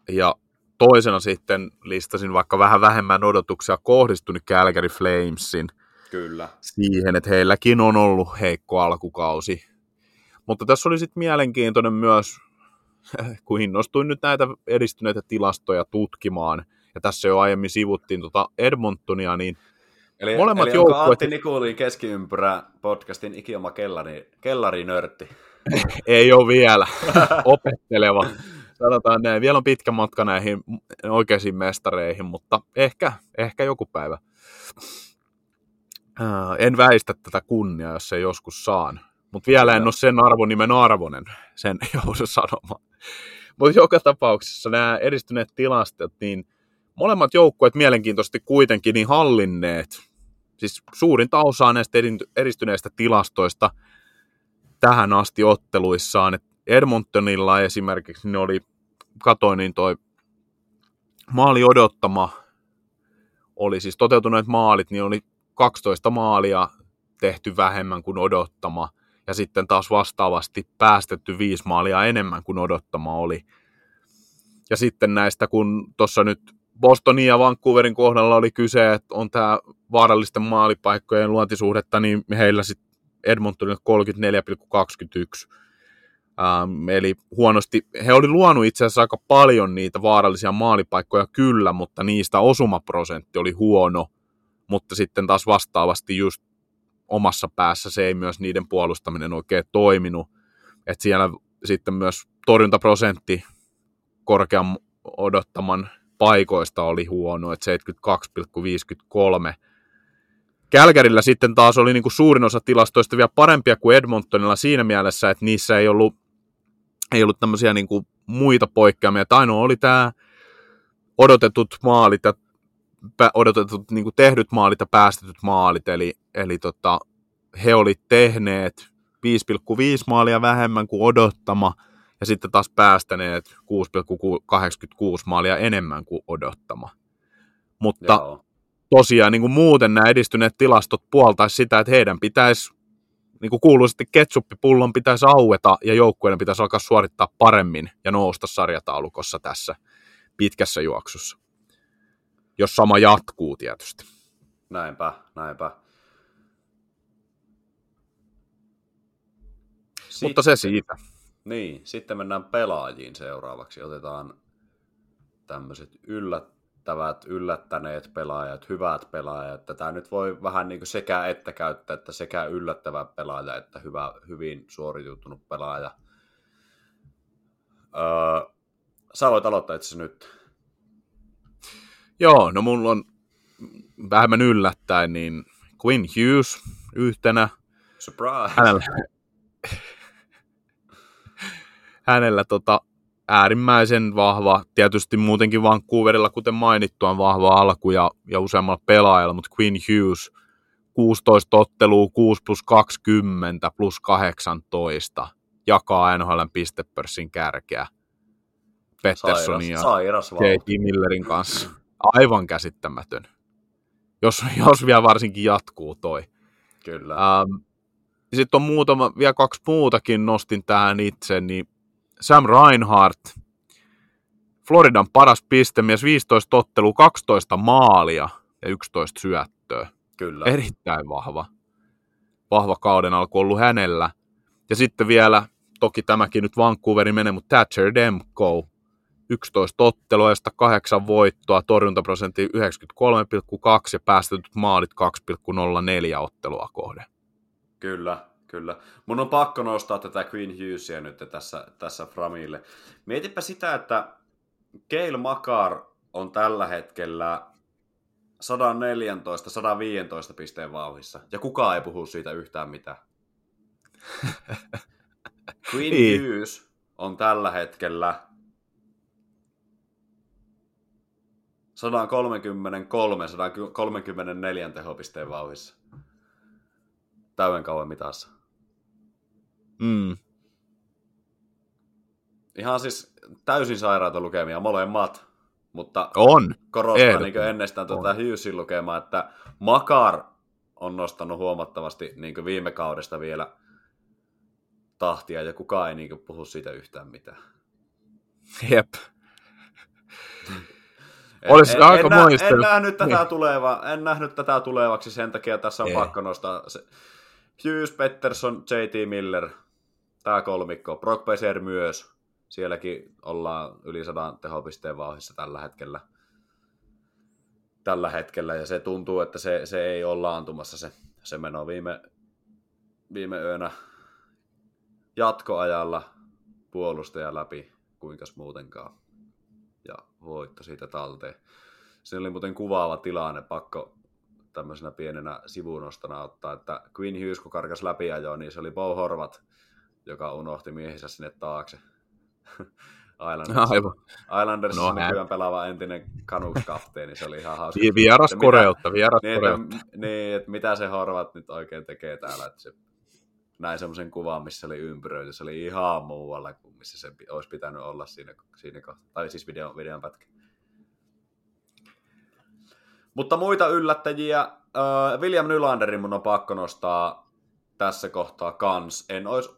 Ja toisena sitten listasin vaikka vähän vähemmän odotuksia kohdistunut Calgary Flamesin Kyllä. siihen, että heilläkin on ollut heikko alkukausi. Mutta tässä oli sitten mielenkiintoinen myös, kun innostuin nyt näitä edistyneitä tilastoja tutkimaan, ja tässä jo aiemmin sivuttiin tuota Edmontonia, niin Eli, Molemmat eli joukkueet- Antti Nikulin keskiympyrä podcastin ikioma kellari, kellarinörtti? ei ole vielä opetteleva. Sanotaan näin, vielä on pitkä matka näihin oikeisiin mestareihin, mutta ehkä, ehkä joku päivä. Ää, En väistä tätä kunniaa, jos se joskus saan. Mutta vielä en ole sen arvonimen arvonen, sen joudun sanomaan. Mutta joka tapauksessa nämä edistyneet tilastot, niin molemmat joukkueet mielenkiintoisesti kuitenkin niin hallinneet, siis suurinta osaa näistä edi- edistyneistä tilastoista tähän asti otteluissaan. Et Edmontonilla esimerkiksi ne oli, katoin niin toi maali odottama, oli siis toteutuneet maalit, niin oli 12 maalia tehty vähemmän kuin odottama, ja sitten taas vastaavasti päästetty viisi maalia enemmän kuin odottama oli. Ja sitten näistä, kun tuossa nyt Bostonin ja Vancouverin kohdalla oli kyse, että on tämä vaarallisten maalipaikkojen luontisuhdetta, niin heillä sitten Edmontonilla 34,21. Ähm, eli huonosti, he oli luonut itse asiassa aika paljon niitä vaarallisia maalipaikkoja kyllä, mutta niistä osumaprosentti oli huono, mutta sitten taas vastaavasti just omassa päässä se ei myös niiden puolustaminen oikein toiminut. että siellä sitten myös torjuntaprosentti korkean odottaman paikoista oli huono, että 72,53. Kälkärillä sitten taas oli niin kuin suurin osa tilastoista vielä parempia kuin Edmontonilla siinä mielessä, että niissä ei ollut, ei ollut tämmöisiä niin kuin muita poikkeamia. Että ainoa oli tämä odotetut maalit ja odotetut niin kuin tehdyt maalit ja päästetyt maalit. Eli, eli tota, he oli tehneet 5,5 maalia vähemmän kuin odottama ja sitten taas päästäneet 6,86 maalia enemmän kuin odottama. Mutta Joo. Tosiaan niin kuin muuten nämä edistyneet tilastot puoltaisi sitä, että heidän pitäisi, niin kuin kuuluisesti ketsuppipullon pitäisi aueta ja joukkueiden pitäisi alkaa suorittaa paremmin ja nousta sarjataulukossa tässä pitkässä juoksussa. Jos sama jatkuu tietysti. Näinpä, näinpä. Mutta se siitä. Niin, sitten mennään pelaajiin seuraavaksi. Otetaan tämmöiset yllättävät, yllättäneet pelaajat, hyvät pelaajat. Tätä nyt voi vähän niin kuin sekä että käyttää, että sekä yllättävä pelaaja, että hyvä, hyvin suoriutunut pelaaja. Öö, sä voit aloittaa itse nyt. Joo, no mulla on vähemmän yllättäen, niin Quinn Hughes yhtenä. Surprise! Hänellä, hänellä tota, äärimmäisen vahva, tietysti muutenkin Vancouverilla, kuten mainittu, on vahva alku ja, ja useammalla pelaajalla, mutta Quinn Hughes 16 ottelua, 6 plus 20 plus 18, jakaa NHLn pistepörssin kärkeä Petterssonin ja. J.T. Millerin kanssa. Aivan käsittämätön. Jos, jos vielä varsinkin jatkuu toi. Kyllä. Ähm, sitten on muutama, vielä kaksi muutakin nostin tähän itse, niin Sam Reinhardt, Floridan paras pistemies, 15 ottelu, 12 maalia ja 11 syöttöä. Kyllä. Erittäin vahva. Vahva kauden alku ollut hänellä. Ja sitten vielä, toki tämäkin nyt Vancouverin menee, mutta Thatcher Demko, 11 ottelua, josta 8 voittoa, torjuntaprosentti 93,2 ja päästetyt maalit 2,04 ottelua kohden. Kyllä, kyllä. Mun on pakko nostaa tätä Queen Hughesia nyt tässä, tässä Framille. Mietipä sitä, että Keil Makar on tällä hetkellä 114-115 pisteen vauhissa, ja kukaan ei puhu siitä yhtään mitään. Queen Niin. Hughes on tällä hetkellä 133-134 tehopisteen vauhissa. Täyden kauan mitassa. Mm. Ihan siis täysin sairaita lukemia molemmat, mutta On. korostan Ehdottomasti. niin ennestään tuota. Hughesin lukemaa, että Makar on nostanut huomattavasti niin viime kaudesta vielä tahtia ja kukaan ei niin puhu siitä yhtään mitään. Jep. Olisi en, aika en, nä, en, nähnyt tätä Niin. tuleva, en nähnyt tätä tulevaksi, sen takia tässä on Ei. pakko nostaa se. Hughes, Pettersson, JT Miller, tämä kolmikko, Brock Besser myös. Sielläkin ollaan yli sadan tehopisteen vauhissa tällä hetkellä. Tällä hetkellä, ja se tuntuu, että se, se ei ole laantumassa se, se meno viime, viime yönä jatkoajalla puolustaja läpi, kuinkas muutenkaan. Ja voitto siitä talteen. Se oli muuten kuvaava tilanne, pakko tämmöisenä pienenä sivunostona ottaa, että Queen Hughes kun karkas läpi ajoa, niin se oli Bo Horvat, joka unohti miehinsä sinne taakse. Islanders, Aivan. Islanders No, no, hän- nykyään pelaava entinen Canucks-kapteeni, se oli ihan hauska. Vi- Vieras koreutta, vieras niin, koreutta. että, niin, että mitä se Horvat nyt oikein tekee täällä, että se näin semmoisen kuvan, missä oli ympyröity, se oli ihan muualla kuin missä se olisi pitänyt olla siinä, siinä kohtaa, tai siis videon, videon pätkä. Mutta muita yllättäjiä, äh, William Nylanderin mun on pakko nostaa tässä kohtaa kans. En olisi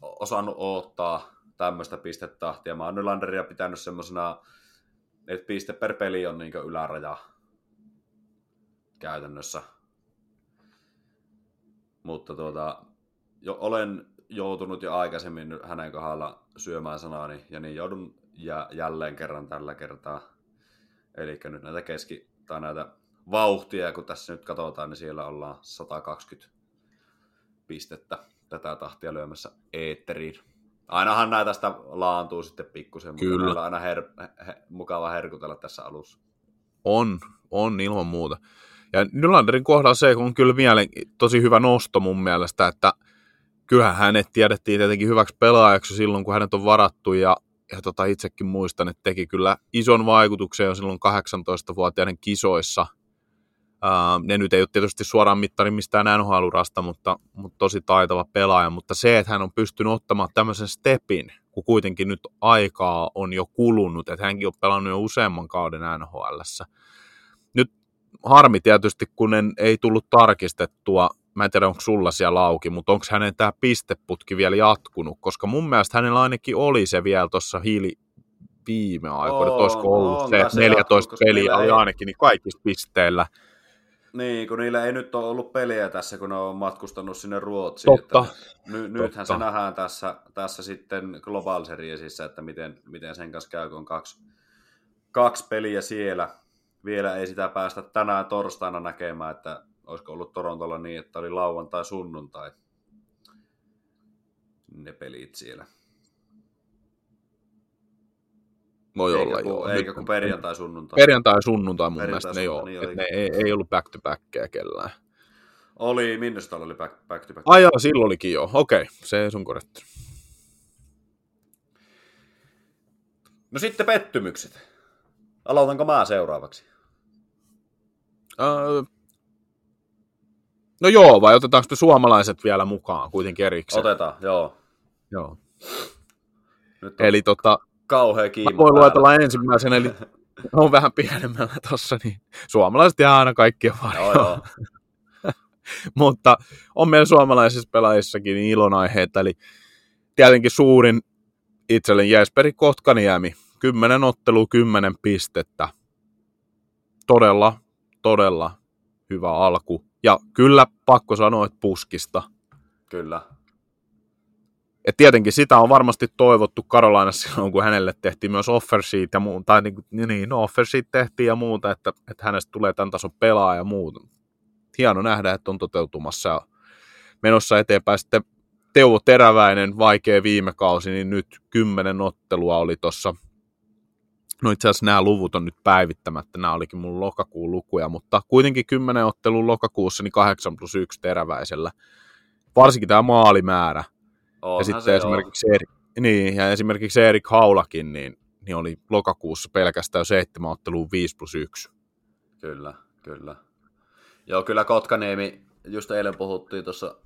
osannut odottaa tämmöistä pistetahtia. Mä oon Nylanderia pitänyt semmosena, että piste per peli on niin yläraja käytännössä. Mutta tuota, jo, olen joutunut jo aikaisemmin hänen kohdalla syömään sanani, ja niin joudun jä, jälleen kerran tällä kertaa. Eli nyt näitä keski- tai näitä vauhtia, kun tässä nyt katsotaan, niin siellä ollaan 120 pistettä tätä tahtia lyömässä eetteriin. Ainahan näitä tästä laantuu sitten pikkusen, mutta Kyllä. meillä on aina her- he- mukava herkutella tässä alussa. On, on ilman muuta. Ja Nylanderin kohdalla se on kyllä mielen, tosi hyvä nosto mun mielestä, että kyllähän hänet tiedettiin tietenkin hyväksi pelaajaksi silloin, kun hänet on varattu ja, ja tota, itsekin muistan, että teki kyllä ison vaikutuksen jo silloin 18-vuotiaiden kisoissa. Ää, ne nyt ei ole tietysti suoraan mittari mistään NHL-urasta, mutta, mutta tosi taitava pelaaja, mutta se, että hän on pystynyt ottamaan tämmöisen stepin, kun kuitenkin nyt aikaa on jo kulunut, että hänkin on pelannut jo useamman kauden NHLssä. Nyt harmi tietysti, kun en, ei tullut tarkistettua, mä en tiedä onko sulla siellä auki, mutta onko hänen tämä pisteputki vielä jatkunut, koska mun mielestä hänellä ainakin oli se vielä tuossa hiili viime aikoina, olisiko ollut on, se, että se 14 jatkuu, koska peliä oli ainakin niin kaikista pisteillä. Niin, kun niillä ei nyt ole ollut peliä tässä, kun ne on matkustanut sinne Ruotsiin. Totta. Että ny, nythän se Totta. nähdään tässä, tässä sitten Global Seriesissä, että miten, miten sen kanssa käy, kun on kaksi, kaksi peliä siellä. Vielä ei sitä päästä tänään torstaina näkemään, että olisiko ollut Torontolla niin, että oli lauantai sunnuntai ne pelit siellä. Voi eikä, olla kun, joo. eikä kun perjantai sunnuntai. Perjantai ja sunnuntai mun Perjantai mielestä ne, sunnuntai, joo, niin ne ei, ei ollut back to backkejä kellään. Oli, Minnesotalla oli back, back to back. Ai joo, silloin olikin joo. Okei, se ei sun korjattu. No sitten pettymykset. Aloitanko mä seuraavaksi? Öö, no joo, vai otetaanko me suomalaiset vielä mukaan kuitenkin erikseen? Otetaan, joo. Joo. Nyt on Eli tota, kauhea kiima mä voin luetella ensimmäisenä, eli on vähän pienemmällä tossa, niin suomalaiset jää aina kaikkien Joo, varjoon. joo. Mutta on meillä suomalaisissa pelaajissakin niin ilonaiheita, eli tietenkin suurin itselleni Jesperi Kotkaniemi, 10 ottelu, 10 pistettä. Todella, todella hyvä alku. Ja kyllä pakko sanoa, että puskista. Kyllä. Et tietenkin sitä on varmasti toivottu Karolainassa silloin, kun hänelle tehtiin myös offer sheet ja muuta, tai niin, kuin- niin no offer sheet tehtiin ja muuta, että, että hänestä tulee tämän tason pelaaja ja muuta. Hieno nähdä, että on toteutumassa ja menossa eteenpäin. Sitten Teuvo Teräväinen, vaikea viime kausi, niin nyt kymmenen ottelua oli tuossa. No itse asiassa nämä luvut on nyt päivittämättä, nämä olikin mun lokakuun lukuja, mutta kuitenkin kymmenen ottelun lokakuussa, niin 8 plus 1 Teräväisellä. Varsinkin tämä maalimäärä. Onhan ja sitten se, esimerkiksi Erik, niin, ja esimerkiksi Erik Haulakin, niin, niin oli lokakuussa pelkästään seitsemän otteluun 5 plus 1. Joo. Kyllä, kyllä. Joo, kyllä Kotkaniemi, just eilen puhuttiin tuossa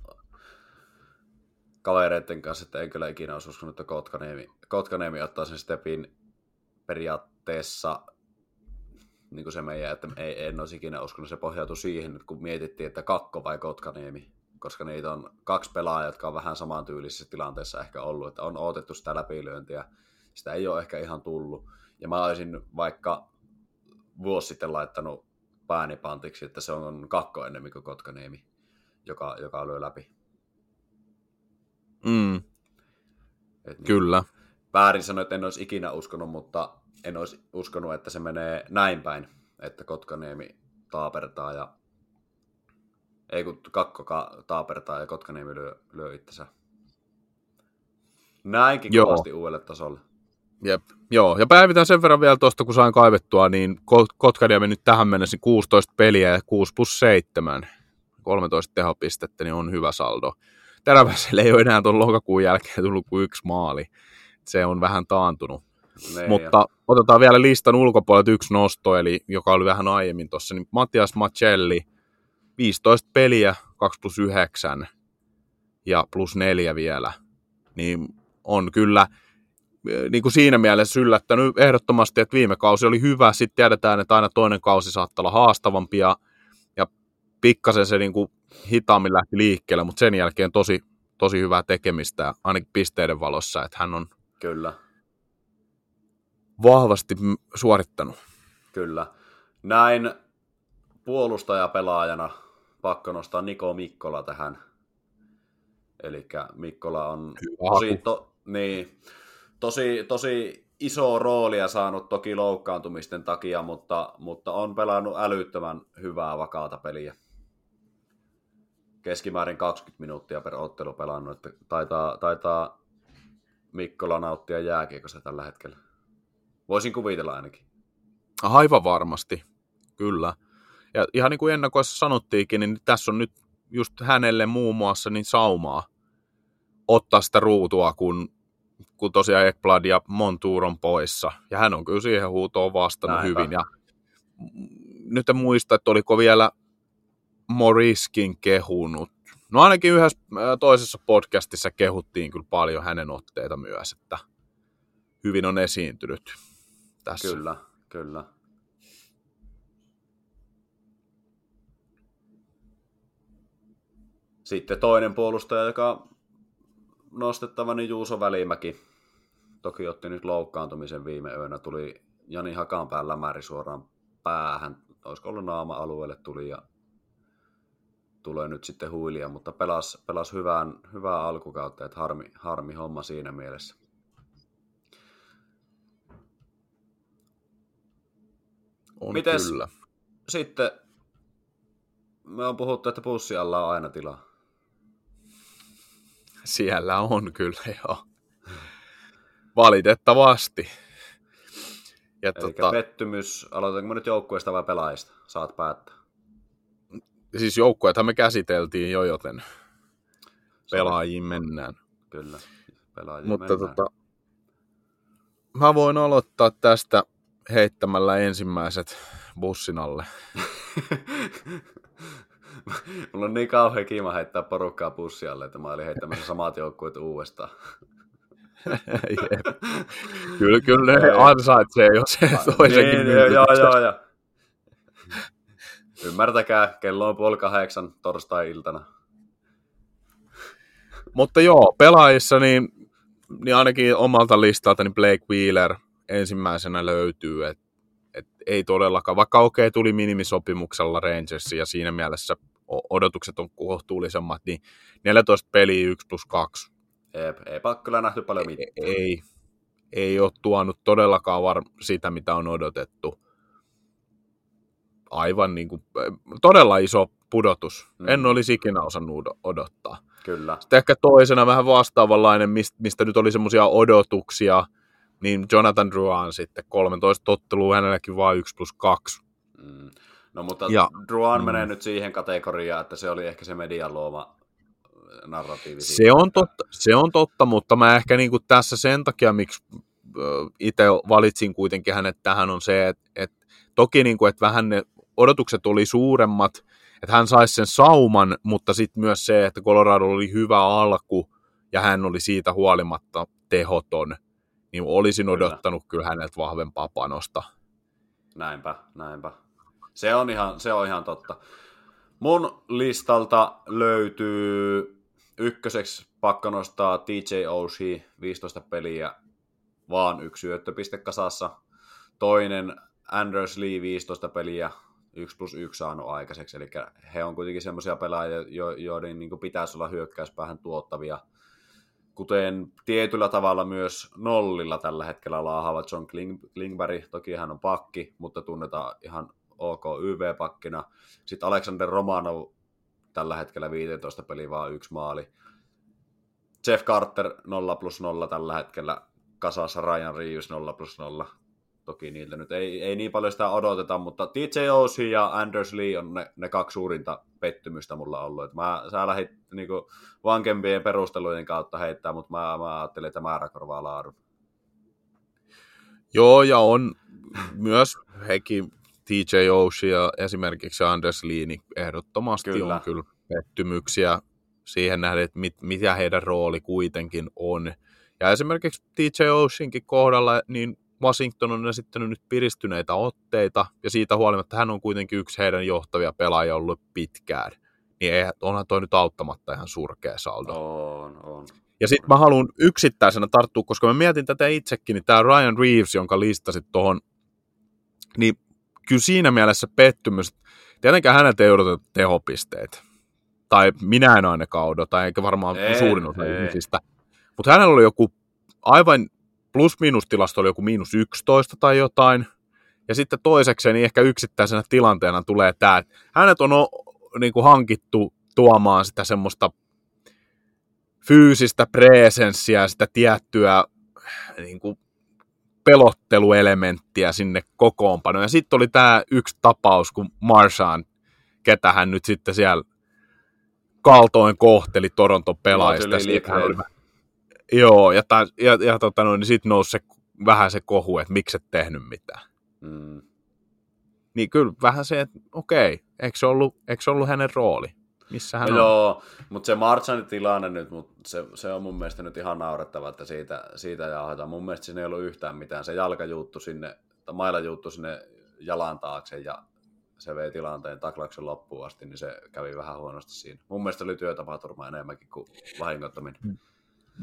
kavereiden kanssa, että en kyllä ikinä olisi uskonut, että Kotkaniemi, Kotkaniemi ottaa sen stepin periaatteessa niin kuin se meidän, että ei, en olisi ikinä uskonut, se pohjautui siihen, että kun mietittiin, että Kakko vai Kotkaniemi. Koska niitä on kaksi pelaajaa, jotka on vähän samantyylisessä tilanteessa ehkä ollut, että on odotettu sitä läpilyöntiä, sitä ei ole ehkä ihan tullut. Ja mä olisin vaikka vuosi sitten laittanut pääni pantiksi, että se on kakko enemmän kuin Kotkaniemi, joka, joka lyö läpi. Mm, Et niin, kyllä. Väärin sanoin, että en olisi ikinä uskonut, mutta en olisi uskonut, että se menee näin päin, että Kotkaniemi taapertaa ja ei kun kakko ka- taapertaa ja Kotkaniemi lyö, lyö itsensä näinkin Joo. kovasti uudelle tasolle. Jep. Joo, ja päivitän sen verran vielä tuosta, kun sain kaivettua, niin Ko- Kotkaniemi nyt tähän mennessä 16 peliä ja 6 plus 7, 13 tehopistettä, niin on hyvä saldo. Teräväselle ei ole enää tuon lokakuun jälkeen tullut kuin yksi maali. Se on vähän taantunut. Niin, Mutta otetaan vielä listan ulkopuolelta yksi nosto, eli joka oli vähän aiemmin tuossa, niin Mattias Macelli, 15 peliä, 2 plus 9 ja plus 4 vielä, niin on kyllä eh, niin kuin siinä mielessä yllättänyt ehdottomasti, että viime kausi oli hyvä, sitten tiedetään, että aina toinen kausi saattaa olla haastavampi ja, ja pikkasen se niin kuin hitaammin lähti liikkeelle, mutta sen jälkeen tosi, tosi hyvää tekemistä, ainakin pisteiden valossa, että hän on Kyllä, vahvasti suorittanut. kyllä. Näin puolustajapelaajana pakko nostaa Niko Mikkola tähän. Eli Mikkola on tosi, to, niin, tosi, tosi iso roolia saanut toki loukkaantumisten takia, mutta, mutta on pelannut älyttömän hyvää vakaata peliä. Keskimäärin 20 minuuttia per ottelu pelannut, että taitaa, taitaa Mikkola nauttia jääkiekossa tällä hetkellä. Voisin kuvitella ainakin. Aivan varmasti, kyllä. Ja ihan niin kuin ennakoissa sanottiinkin, niin tässä on nyt just hänelle muun muassa niin saumaa ottaa sitä ruutua, kun, kun tosiaan Ekblad ja Montour on poissa. Ja hän on kyllä siihen huutoon vastannut Näinpä. hyvin. Ja nyt en muista, että oliko vielä Moriskin kehunut. No ainakin yhdessä ää, toisessa podcastissa kehuttiin kyllä paljon hänen otteita myös, että hyvin on esiintynyt tässä. Kyllä, kyllä. Sitten toinen puolustaja, joka nostettava, niin Juuso Välimäki. Toki otti nyt loukkaantumisen viime yönä. Tuli Jani Hakanpään lämäri suoraan päähän. Olisiko ollut naama-alueelle tuli ja tulee nyt sitten huilia, mutta pelas, pelas hyvään, hyvää alkukautta, että harmi, harmi homma siinä mielessä. On Mites- kyllä. Sitten me on puhuttu, että pussi alla on aina tilaa. Siellä on kyllä, joo. Valitettavasti. Ja Eli tota, pettymys, aloitanko me nyt joukkueesta vai pelaajista? Saat päättää. siis joukkueethan me käsiteltiin jo, joten pelaajiin mennään. Kyllä, pelaajia Mutta mennään. tota, mä voin aloittaa tästä heittämällä ensimmäiset bussin alle. Mulla on niin kauhean kiima heittää porukkaa pussialle, että mä olin heittämässä samat joukkueet uudestaan. Kyllä, kyllä ne ansaitsee jo se toisenkin niin, joo, joo, joo, joo. Ymmärtäkää, kello on puoli kahdeksan torstai-iltana. Mutta joo, pelaajissa niin, niin ainakin omalta listalta niin Blake Wheeler ensimmäisenä löytyy, että et ei todellakaan, vaikka okei tuli minimisopimuksella Rangersiin ja siinä mielessä odotukset on kohtuullisemmat, niin 14 peliä 1 plus 2 Ei, ei kyllä nähty paljon mitään. ei, ei ole tuonut todellakaan var- sitä, mitä on odotettu. Aivan niin kuin, todella iso pudotus. Mm. En olisi ikinä osannut odo- odottaa. Kyllä. Sitten ehkä toisena vähän vastaavanlainen, mistä nyt oli semmoisia odotuksia, niin Jonathan Druan sitten 13 ottelua, hänelläkin vain 1 plus 2. Mm. No mutta Ja- Druan mm. menee nyt siihen kategoriaan, että se oli ehkä se median luoma narratiivi. siitä. Se on totta, se on totta mutta mä ehkä niin kuin tässä sen takia, miksi itse valitsin kuitenkin hänet tähän, on se, että, että toki niin kuin, että vähän ne odotukset oli suuremmat, että hän saisi sen sauman, mutta sitten myös se, että Colorado oli hyvä alku ja hän oli siitä huolimatta tehoton, niin olisin Kyllä. odottanut kyllä häneltä vahvempaa panosta. Näinpä, näinpä. Se on ihan, se on ihan totta. Mun listalta löytyy ykköseksi pakko nostaa TJ Oshie, 15 peliä, vaan yksi syöttöpiste kasassa. Toinen Anders Lee, 15 peliä, 1 plus 1 saanut aikaiseksi, eli he on kuitenkin semmoisia pelaajia, jo, joiden niin pitäisi olla hyökkäyspäähän tuottavia, kuten tietyllä tavalla myös nollilla tällä hetkellä laahaavat John Kling, Klingberg, toki hän on pakki, mutta tunnetaan ihan ok YV-pakkina. Sitten Alexander Romanov tällä hetkellä 15 peliä, vaan yksi maali. Jeff Carter 0 plus 0 tällä hetkellä kasassa, Ryan Reeves 0 plus 0. Toki niiltä nyt ei, ei niin paljon sitä odoteta, mutta TJ Oshie ja Anders Lee on ne, ne kaksi suurinta pettymystä mulla ollut. Et mä, sä lähdit niinku vankempien perustelujen kautta heittää, mutta mä, mä ajattelin, että määrä korvaa laadun. Joo, ja on myös hekin TJ Oshie ja esimerkiksi Anders Lee, niin ehdottomasti kyllä. on kyllä pettymyksiä siihen nähden, että mit, mitä heidän rooli kuitenkin on. Ja esimerkiksi DJ Oceankin kohdalla, niin Washington on esittänyt nyt piristyneitä otteita, ja siitä huolimatta hän on kuitenkin yksi heidän johtavia pelaajia ollut pitkään. Niin ei, onhan toi nyt auttamatta ihan surkea saldo. On, on. Ja sitten mä haluan yksittäisenä tarttua, koska mä mietin tätä itsekin, niin tämä Ryan Reeves, jonka listasit tuohon, niin kyllä siinä mielessä pettymys, tietenkään hänet ei odoteta tehopisteet. Tai minä en ainakaan odota, eikä varmaan ei, suurin osa ei. ihmisistä. Mutta hänellä oli joku aivan plus-miinus tilasto oli joku miinus 11 tai jotain. Ja sitten toisekseen niin ehkä yksittäisenä tilanteena tulee tämä, että hänet on niin kuin hankittu tuomaan sitä semmoista fyysistä presenssiä, sitä tiettyä niin kuin pelotteluelementtiä sinne kokoonpanoon. Ja sitten oli tämä yksi tapaus, kun Marshaan, ketä hän nyt sitten siellä kaltoin kohteli Toronton pelaajista. Hän oli, joo, ja, ta, ja, ja tota noin, niin sitten nousi se, vähän se kohu, että miksi et tehnyt mitään. Mm. Niin kyllä vähän se, että okei, eikö se ollut, eikö se ollut hänen rooli? Missä hän no, on? Joo, mutta se Marchanin tilanne nyt, mutta se, se, on mun mielestä nyt ihan naurettava, että siitä, siitä jauhetaan. Mun mielestä siinä ei ollut yhtään mitään. Se jalka juuttu sinne, tai maila juuttu sinne jalan taakse ja se vei tilanteen taklauksen loppuun asti, niin se kävi vähän huonosti siinä. Mun mielestä oli työtapaturma enemmänkin kuin vahingottaminen.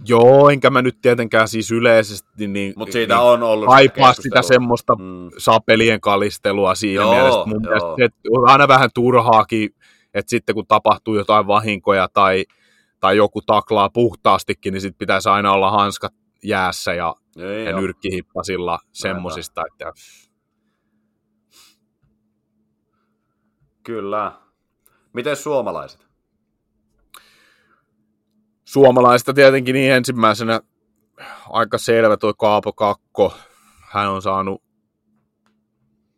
Joo, enkä mä nyt tietenkään siis yleisesti niin, Mut siitä niin on ollut kaipaa sitä semmoista mm. sapelien kalistelua siinä joo, mielessä. Mun joo. mielestä se on aina vähän turhaakin, että sitten kun tapahtuu jotain vahinkoja tai, tai joku taklaa puhtaastikin, niin sitten pitäisi aina olla hanskat jäässä ja, Ei, ja nyrkkihippasilla semmosista, että Kyllä. Miten suomalaiset? Suomalaista tietenkin niin ensimmäisenä aika selvä tuo Kaapo Kakko. Hän on saanut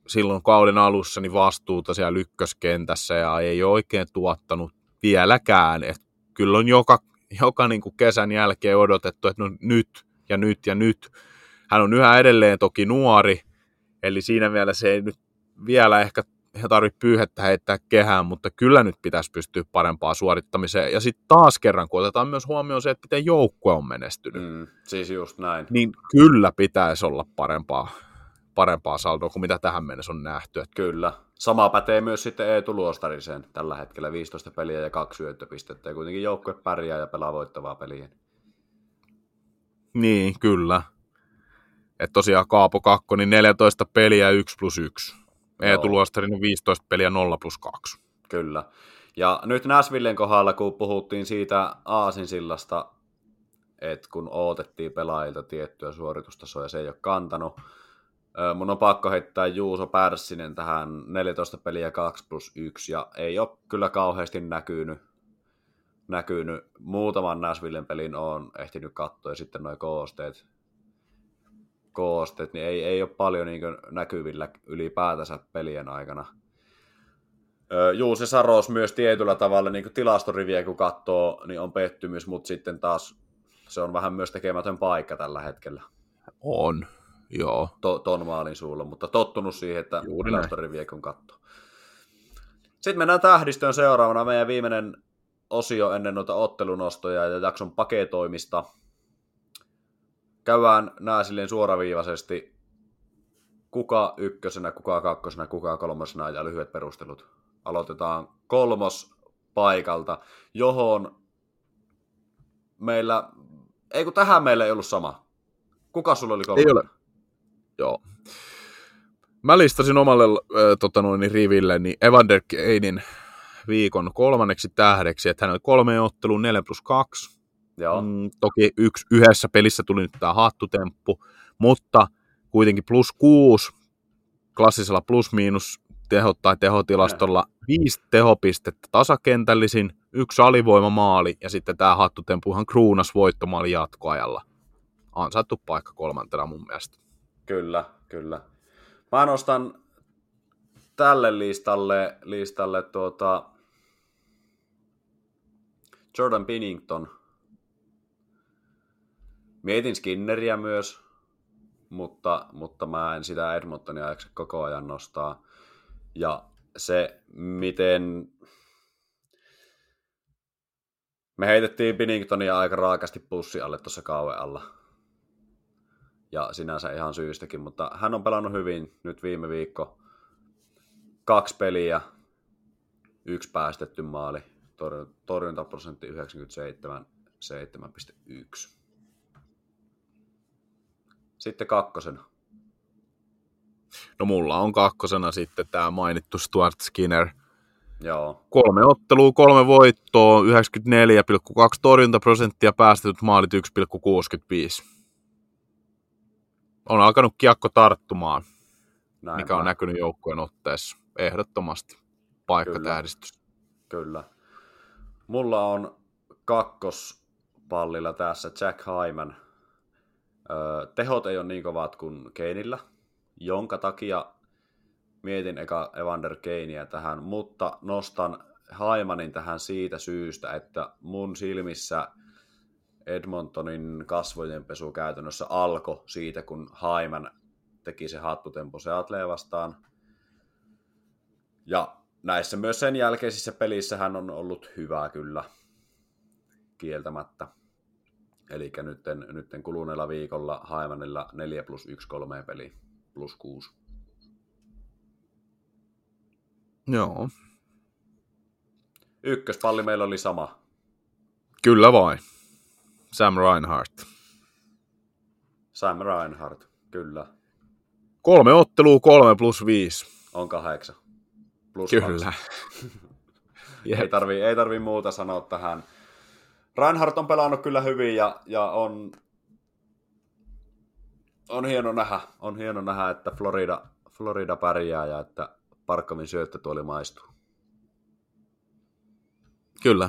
silloin kauden alussa niin vastuuta siellä ykköskentässä ja ei oikein tuottanut vieläkään. Et kyllä on joka, joka niin kuin kesän jälkeen odotettu, että no nyt ja nyt ja nyt. Hän on yhä edelleen toki nuori, eli siinä mielessä ei nyt vielä ehkä he tarvitse pyyhettä heittää kehään, mutta kyllä nyt pitäisi pystyä parempaa suorittamiseen. Ja sitten taas kerran, kun otetaan myös huomioon se, että miten joukkue on menestynyt. Mm, siis just näin. Niin kyllä pitäisi olla parempaa, parempaa saldoa kuin mitä tähän mennessä on nähty. Kyllä. Sama pätee myös sitten Eetu Luostariseen tällä hetkellä 15 peliä ja kaksi syöttöpistettä. Ja kuitenkin joukkue pärjää ja pelaa voittavaa peliä. Niin, kyllä. Että tosiaan Kaapo 2, niin 14 peliä 1 plus 1. Eetu Luostarinen 15 peliä 0 plus 2. Kyllä. Ja nyt Näsvillen kohdalla, kun puhuttiin siitä Aasinsillasta, että kun odotettiin pelaajilta tiettyä suoritustasoa ja se ei ole kantanut, mun on pakko heittää Juuso Pärssinen tähän 14 peliä 2 plus 1 ja ei ole kyllä kauheasti näkynyt, näkynyt. Muutaman Näsvillen pelin on ehtinyt katsoa ja sitten noin koosteet koosteet, niin ei, ei ole paljon niin näkyvillä ylipäätänsä pelien aikana. Juuse Saros myös tietyllä tavalla niin tilastoriviä kun katsoo, niin on pettymys, mutta sitten taas se on vähän myös tekemätön paikka tällä hetkellä. On, joo. To, ton maalin suulla, mutta tottunut siihen, että Juuri tilastoriviä kun katsoo. Sitten mennään tähdistöön seuraavana. Meidän viimeinen osio ennen noita ottelunostoja ja jakson paketoimista – käydään nämä silleen suoraviivaisesti, kuka ykkösenä, kuka kakkosena, kuka kolmosena ja lyhyet perustelut. Aloitetaan kolmos paikalta, johon meillä, ei kun tähän meillä ei ollut sama. Kuka sulla oli kolmas? Ei ole. Joo. Mä listasin omalle tota noin, riville niin Evander Kanein viikon kolmanneksi tähdeksi, että hän oli kolme ottelua 4 plus 2. Joo. Mm, toki yksi, yhdessä pelissä tuli nyt tämä hattutemppu, mutta kuitenkin plus 6 klassisella plus-miinus teho tai tehotilastolla viisi tehopistettä tasakentällisin, yksi alivoimamaali ja sitten tämä hattutempuhan kruunas voittomaali jatkoajalla. Ansaittu paikka kolmantena mun mielestä. Kyllä, kyllä. Mä nostan tälle listalle, listalle tuota Jordan Pinnington. Mietin Skinneriä myös, mutta, mutta mä en sitä Edmontonia jaksa koko ajan nostaa. Ja se, miten me heitettiin Binningtonia aika raakasti pussi alle tuossa kauan alla. Ja sinänsä ihan syystäkin, mutta hän on pelannut hyvin nyt viime viikko. Kaksi peliä, yksi päästetty maali, torjuntaprosentti 97, 7,1. Sitten kakkosena. No mulla on kakkosena sitten tämä mainittu Stuart Skinner. Joo. Kolme ottelua, kolme voittoa, 94,2 torjuntaprosenttia, päästetyt maalit 1,65. On alkanut kiekko tarttumaan, Näin mikä on mä- näkynyt joukkueen otteessa. Ehdottomasti paikkatähdistys. Kyllä. Mulla on kakkospallilla tässä Jack Hyman. Öö, tehot ei ole niin kovat kuin Keinillä, jonka takia mietin eka Evander Keiniä tähän, mutta nostan Hymanin tähän siitä syystä, että mun silmissä Edmontonin kasvojenpesu käytännössä alkoi siitä, kun Hyman teki se hattutempo Seattleen vastaan. Ja näissä myös sen jälkeisissä pelissä hän on ollut hyvä kyllä, kieltämättä. Eli nytten, nytten kuluneella viikolla Haimanilla 4 plus 1 kolmeen peli plus 6. Joo, Ykköspalli meillä oli sama. kyllä vain. Sam Reinhardt. Sam Reinhardt, kyllä. Kolme ottelua, kolme plus viisi. On kahdeksan. Plus Kyllä. Ei tarvii, ei tarvii muuta sanoa tähän. Reinhardt on pelannut kyllä hyvin ja, ja on, on hieno nähdä, on hieno nähdä, että Florida, Florida pärjää ja että Parkkovin syöttötuoli maistuu. Kyllä.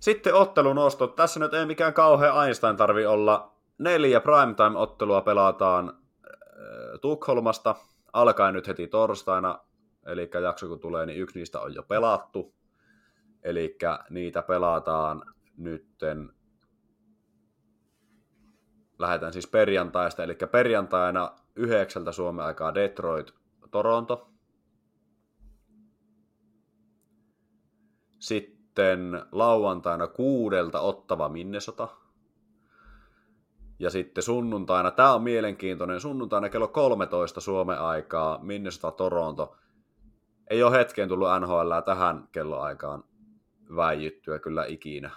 Sitten ottelunosto. Tässä nyt ei mikään kauhean Einstein tarvi olla. Neljä primetime-ottelua pelataan äh, Tukholmasta. Alkaen nyt heti torstaina. Eli jakso kun tulee, niin yksi niistä on jo pelattu. Eli niitä pelataan nytten lähdetään siis perjantaista, eli perjantaina yhdeksältä Suomen aikaa Detroit, Toronto. Sitten lauantaina kuudelta Ottava Minnesota. Ja sitten sunnuntaina, tämä on mielenkiintoinen, sunnuntaina kello 13 Suomen aikaa Minnesota Toronto. Ei ole hetkeen tullut NHL tähän kelloaikaan väijyttyä kyllä ikinä.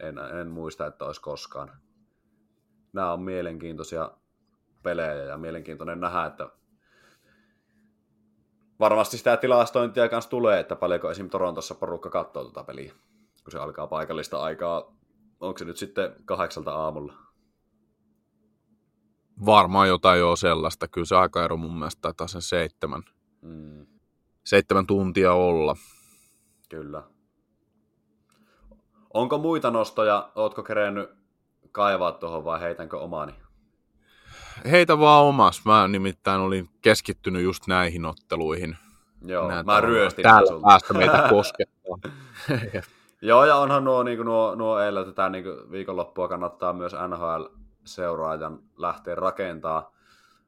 En, en muista, että olisi koskaan. Nämä on mielenkiintoisia pelejä ja mielenkiintoinen nähdä, että varmasti sitä tilastointia kanssa tulee, että paljonko esim. Torontossa porukka katsoo tuota peliä, kun se alkaa paikallista aikaa. Onko se nyt sitten kahdeksalta aamulla? Varmaan jotain jo sellaista. Kyllä se aikaero mun mielestä taitaa sen seitsemän, Mm, seitsemän tuntia olla. kyllä. Onko muita nostoja? Ootko kerennyt kaivaa tuohon vai heitänkö omani? Heitä vaan omas. Mä nimittäin olin keskittynyt just näihin otteluihin. Joo, Nää mä ryöstin Täällä sulta. päästä meitä koskettaa. Joo, ja onhan nuo, niin nuo, nuo eilen tätä niin viikonloppua kannattaa myös NHL-seuraajan lähteä rakentaa.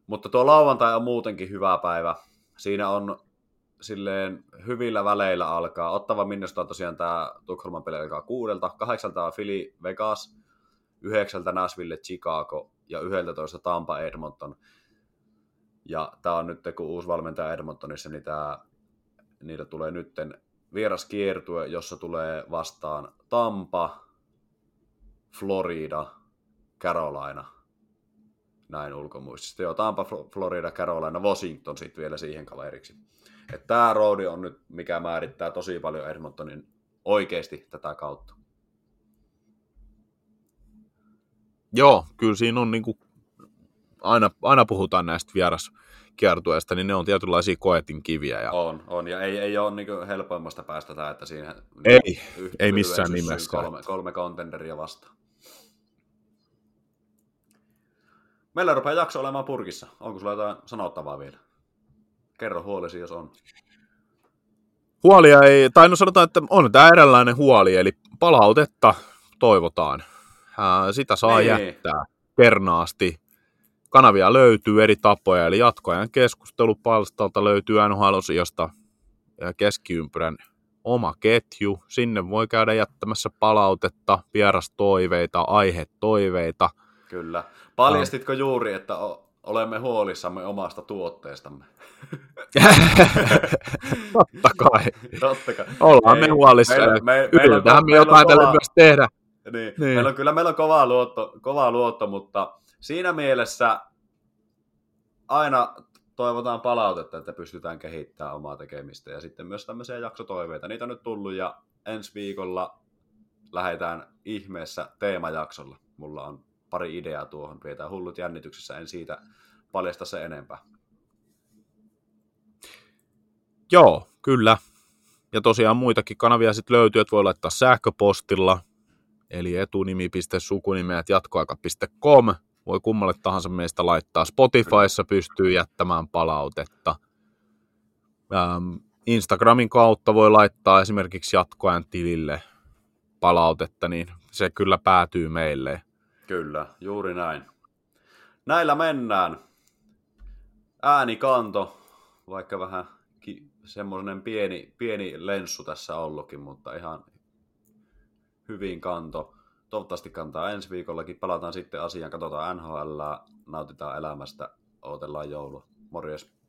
Mutta tuo lauantai on muutenkin hyvä päivä. Siinä on silleen hyvillä väleillä alkaa. Ottava Minnesota tosiaan tämä Tukholman peli alkaa kuudelta. Kahdeksalta on Philly Vegas, yhdeksältä Nashville Chicago ja yhdeltätoista Tampa Edmonton. Ja tämä on nyt, kun uusi valmentaja Edmontonissa, niin tämä niitä tulee nytten vieraskiertue, jossa tulee vastaan Tampa, Florida, Carolina. Näin ulkomuistista. Joo, Tampa, Flo- Florida, Carolina, Washington sitten vielä siihen kaveriksi. Että tämä roadi on nyt, mikä määrittää tosi paljon Edmontonin oikeasti tätä kautta. Joo, kyllä siinä on niin kuin, aina, aina puhutaan näistä vieraskiertueista, niin ne on tietynlaisia koetin kiviä. Ja... On, on. Ja ei, ei ole niin helpoimmasta päästä tämä, että siinä Ei, yh- ei missään nimessä. Kolme, kolme contenderia vastaan. Meillä rupeaa jakso olemaan purkissa. Onko sulla jotain sanottavaa vielä? Kerro huolesi, jos on. Huolia ei, tai no sanotaan, että on tämä eräänlainen huoli, eli palautetta toivotaan. Ää, Sitä saa Niin. jättää kernaasti. Kanavia löytyy eri tapoja, eli jatkoajan keskustelupalstalta löytyy NHL-osiosta ja keskiympyrän oma ketju. Sinne voi käydä jättämässä palautetta, vierastoiveita, aihetoiveita. Kyllä. Paljastitko juuri, että o- olemme huolissamme omasta tuotteestamme? Totta kai. Totta kai. Ollaan Ei, me huolissa. meillä- me- Yritetähän me jotain tälle kova- myös tehdä. Niin. Niin. niin. Meillä on, kyllä meillä on kova luotto, kova luotto, mutta siinä mielessä aina toivotaan palautetta, että pystytään kehittämään omaa tekemistä ja sitten myös tämmöisiä jaksotoiveita. Niitä on nyt tullut ja ensi viikolla lähdetään ihmeessä teemajaksolla. Mulla on pari ideaa tuohon, pidetään hullut jännityksessä, en siitä paljasta se enempää. Joo, kyllä. Ja tosiaan muitakin kanavia sitten löytyy, että voi laittaa sähköpostilla, eli etunimi.sukunimeät jatkoaika.com. Voi kummalle tahansa meistä laittaa. Spotifyssa pystyy jättämään palautetta. Ähm, Instagramin kautta voi laittaa esimerkiksi jatkoajan tilille palautetta, niin se kyllä päätyy meille. Kyllä, juuri näin. Näillä mennään. Äänikanto, vaikka vähän ki- semmoinen pieni, pieni lenssu tässä ollutkin, mutta ihan hyvin kanto. Toivottavasti kantaa ensi viikollakin. Palataan sitten asiaan, katsotaan NHL, nautitaan elämästä, odotellaan joulua. Morjes.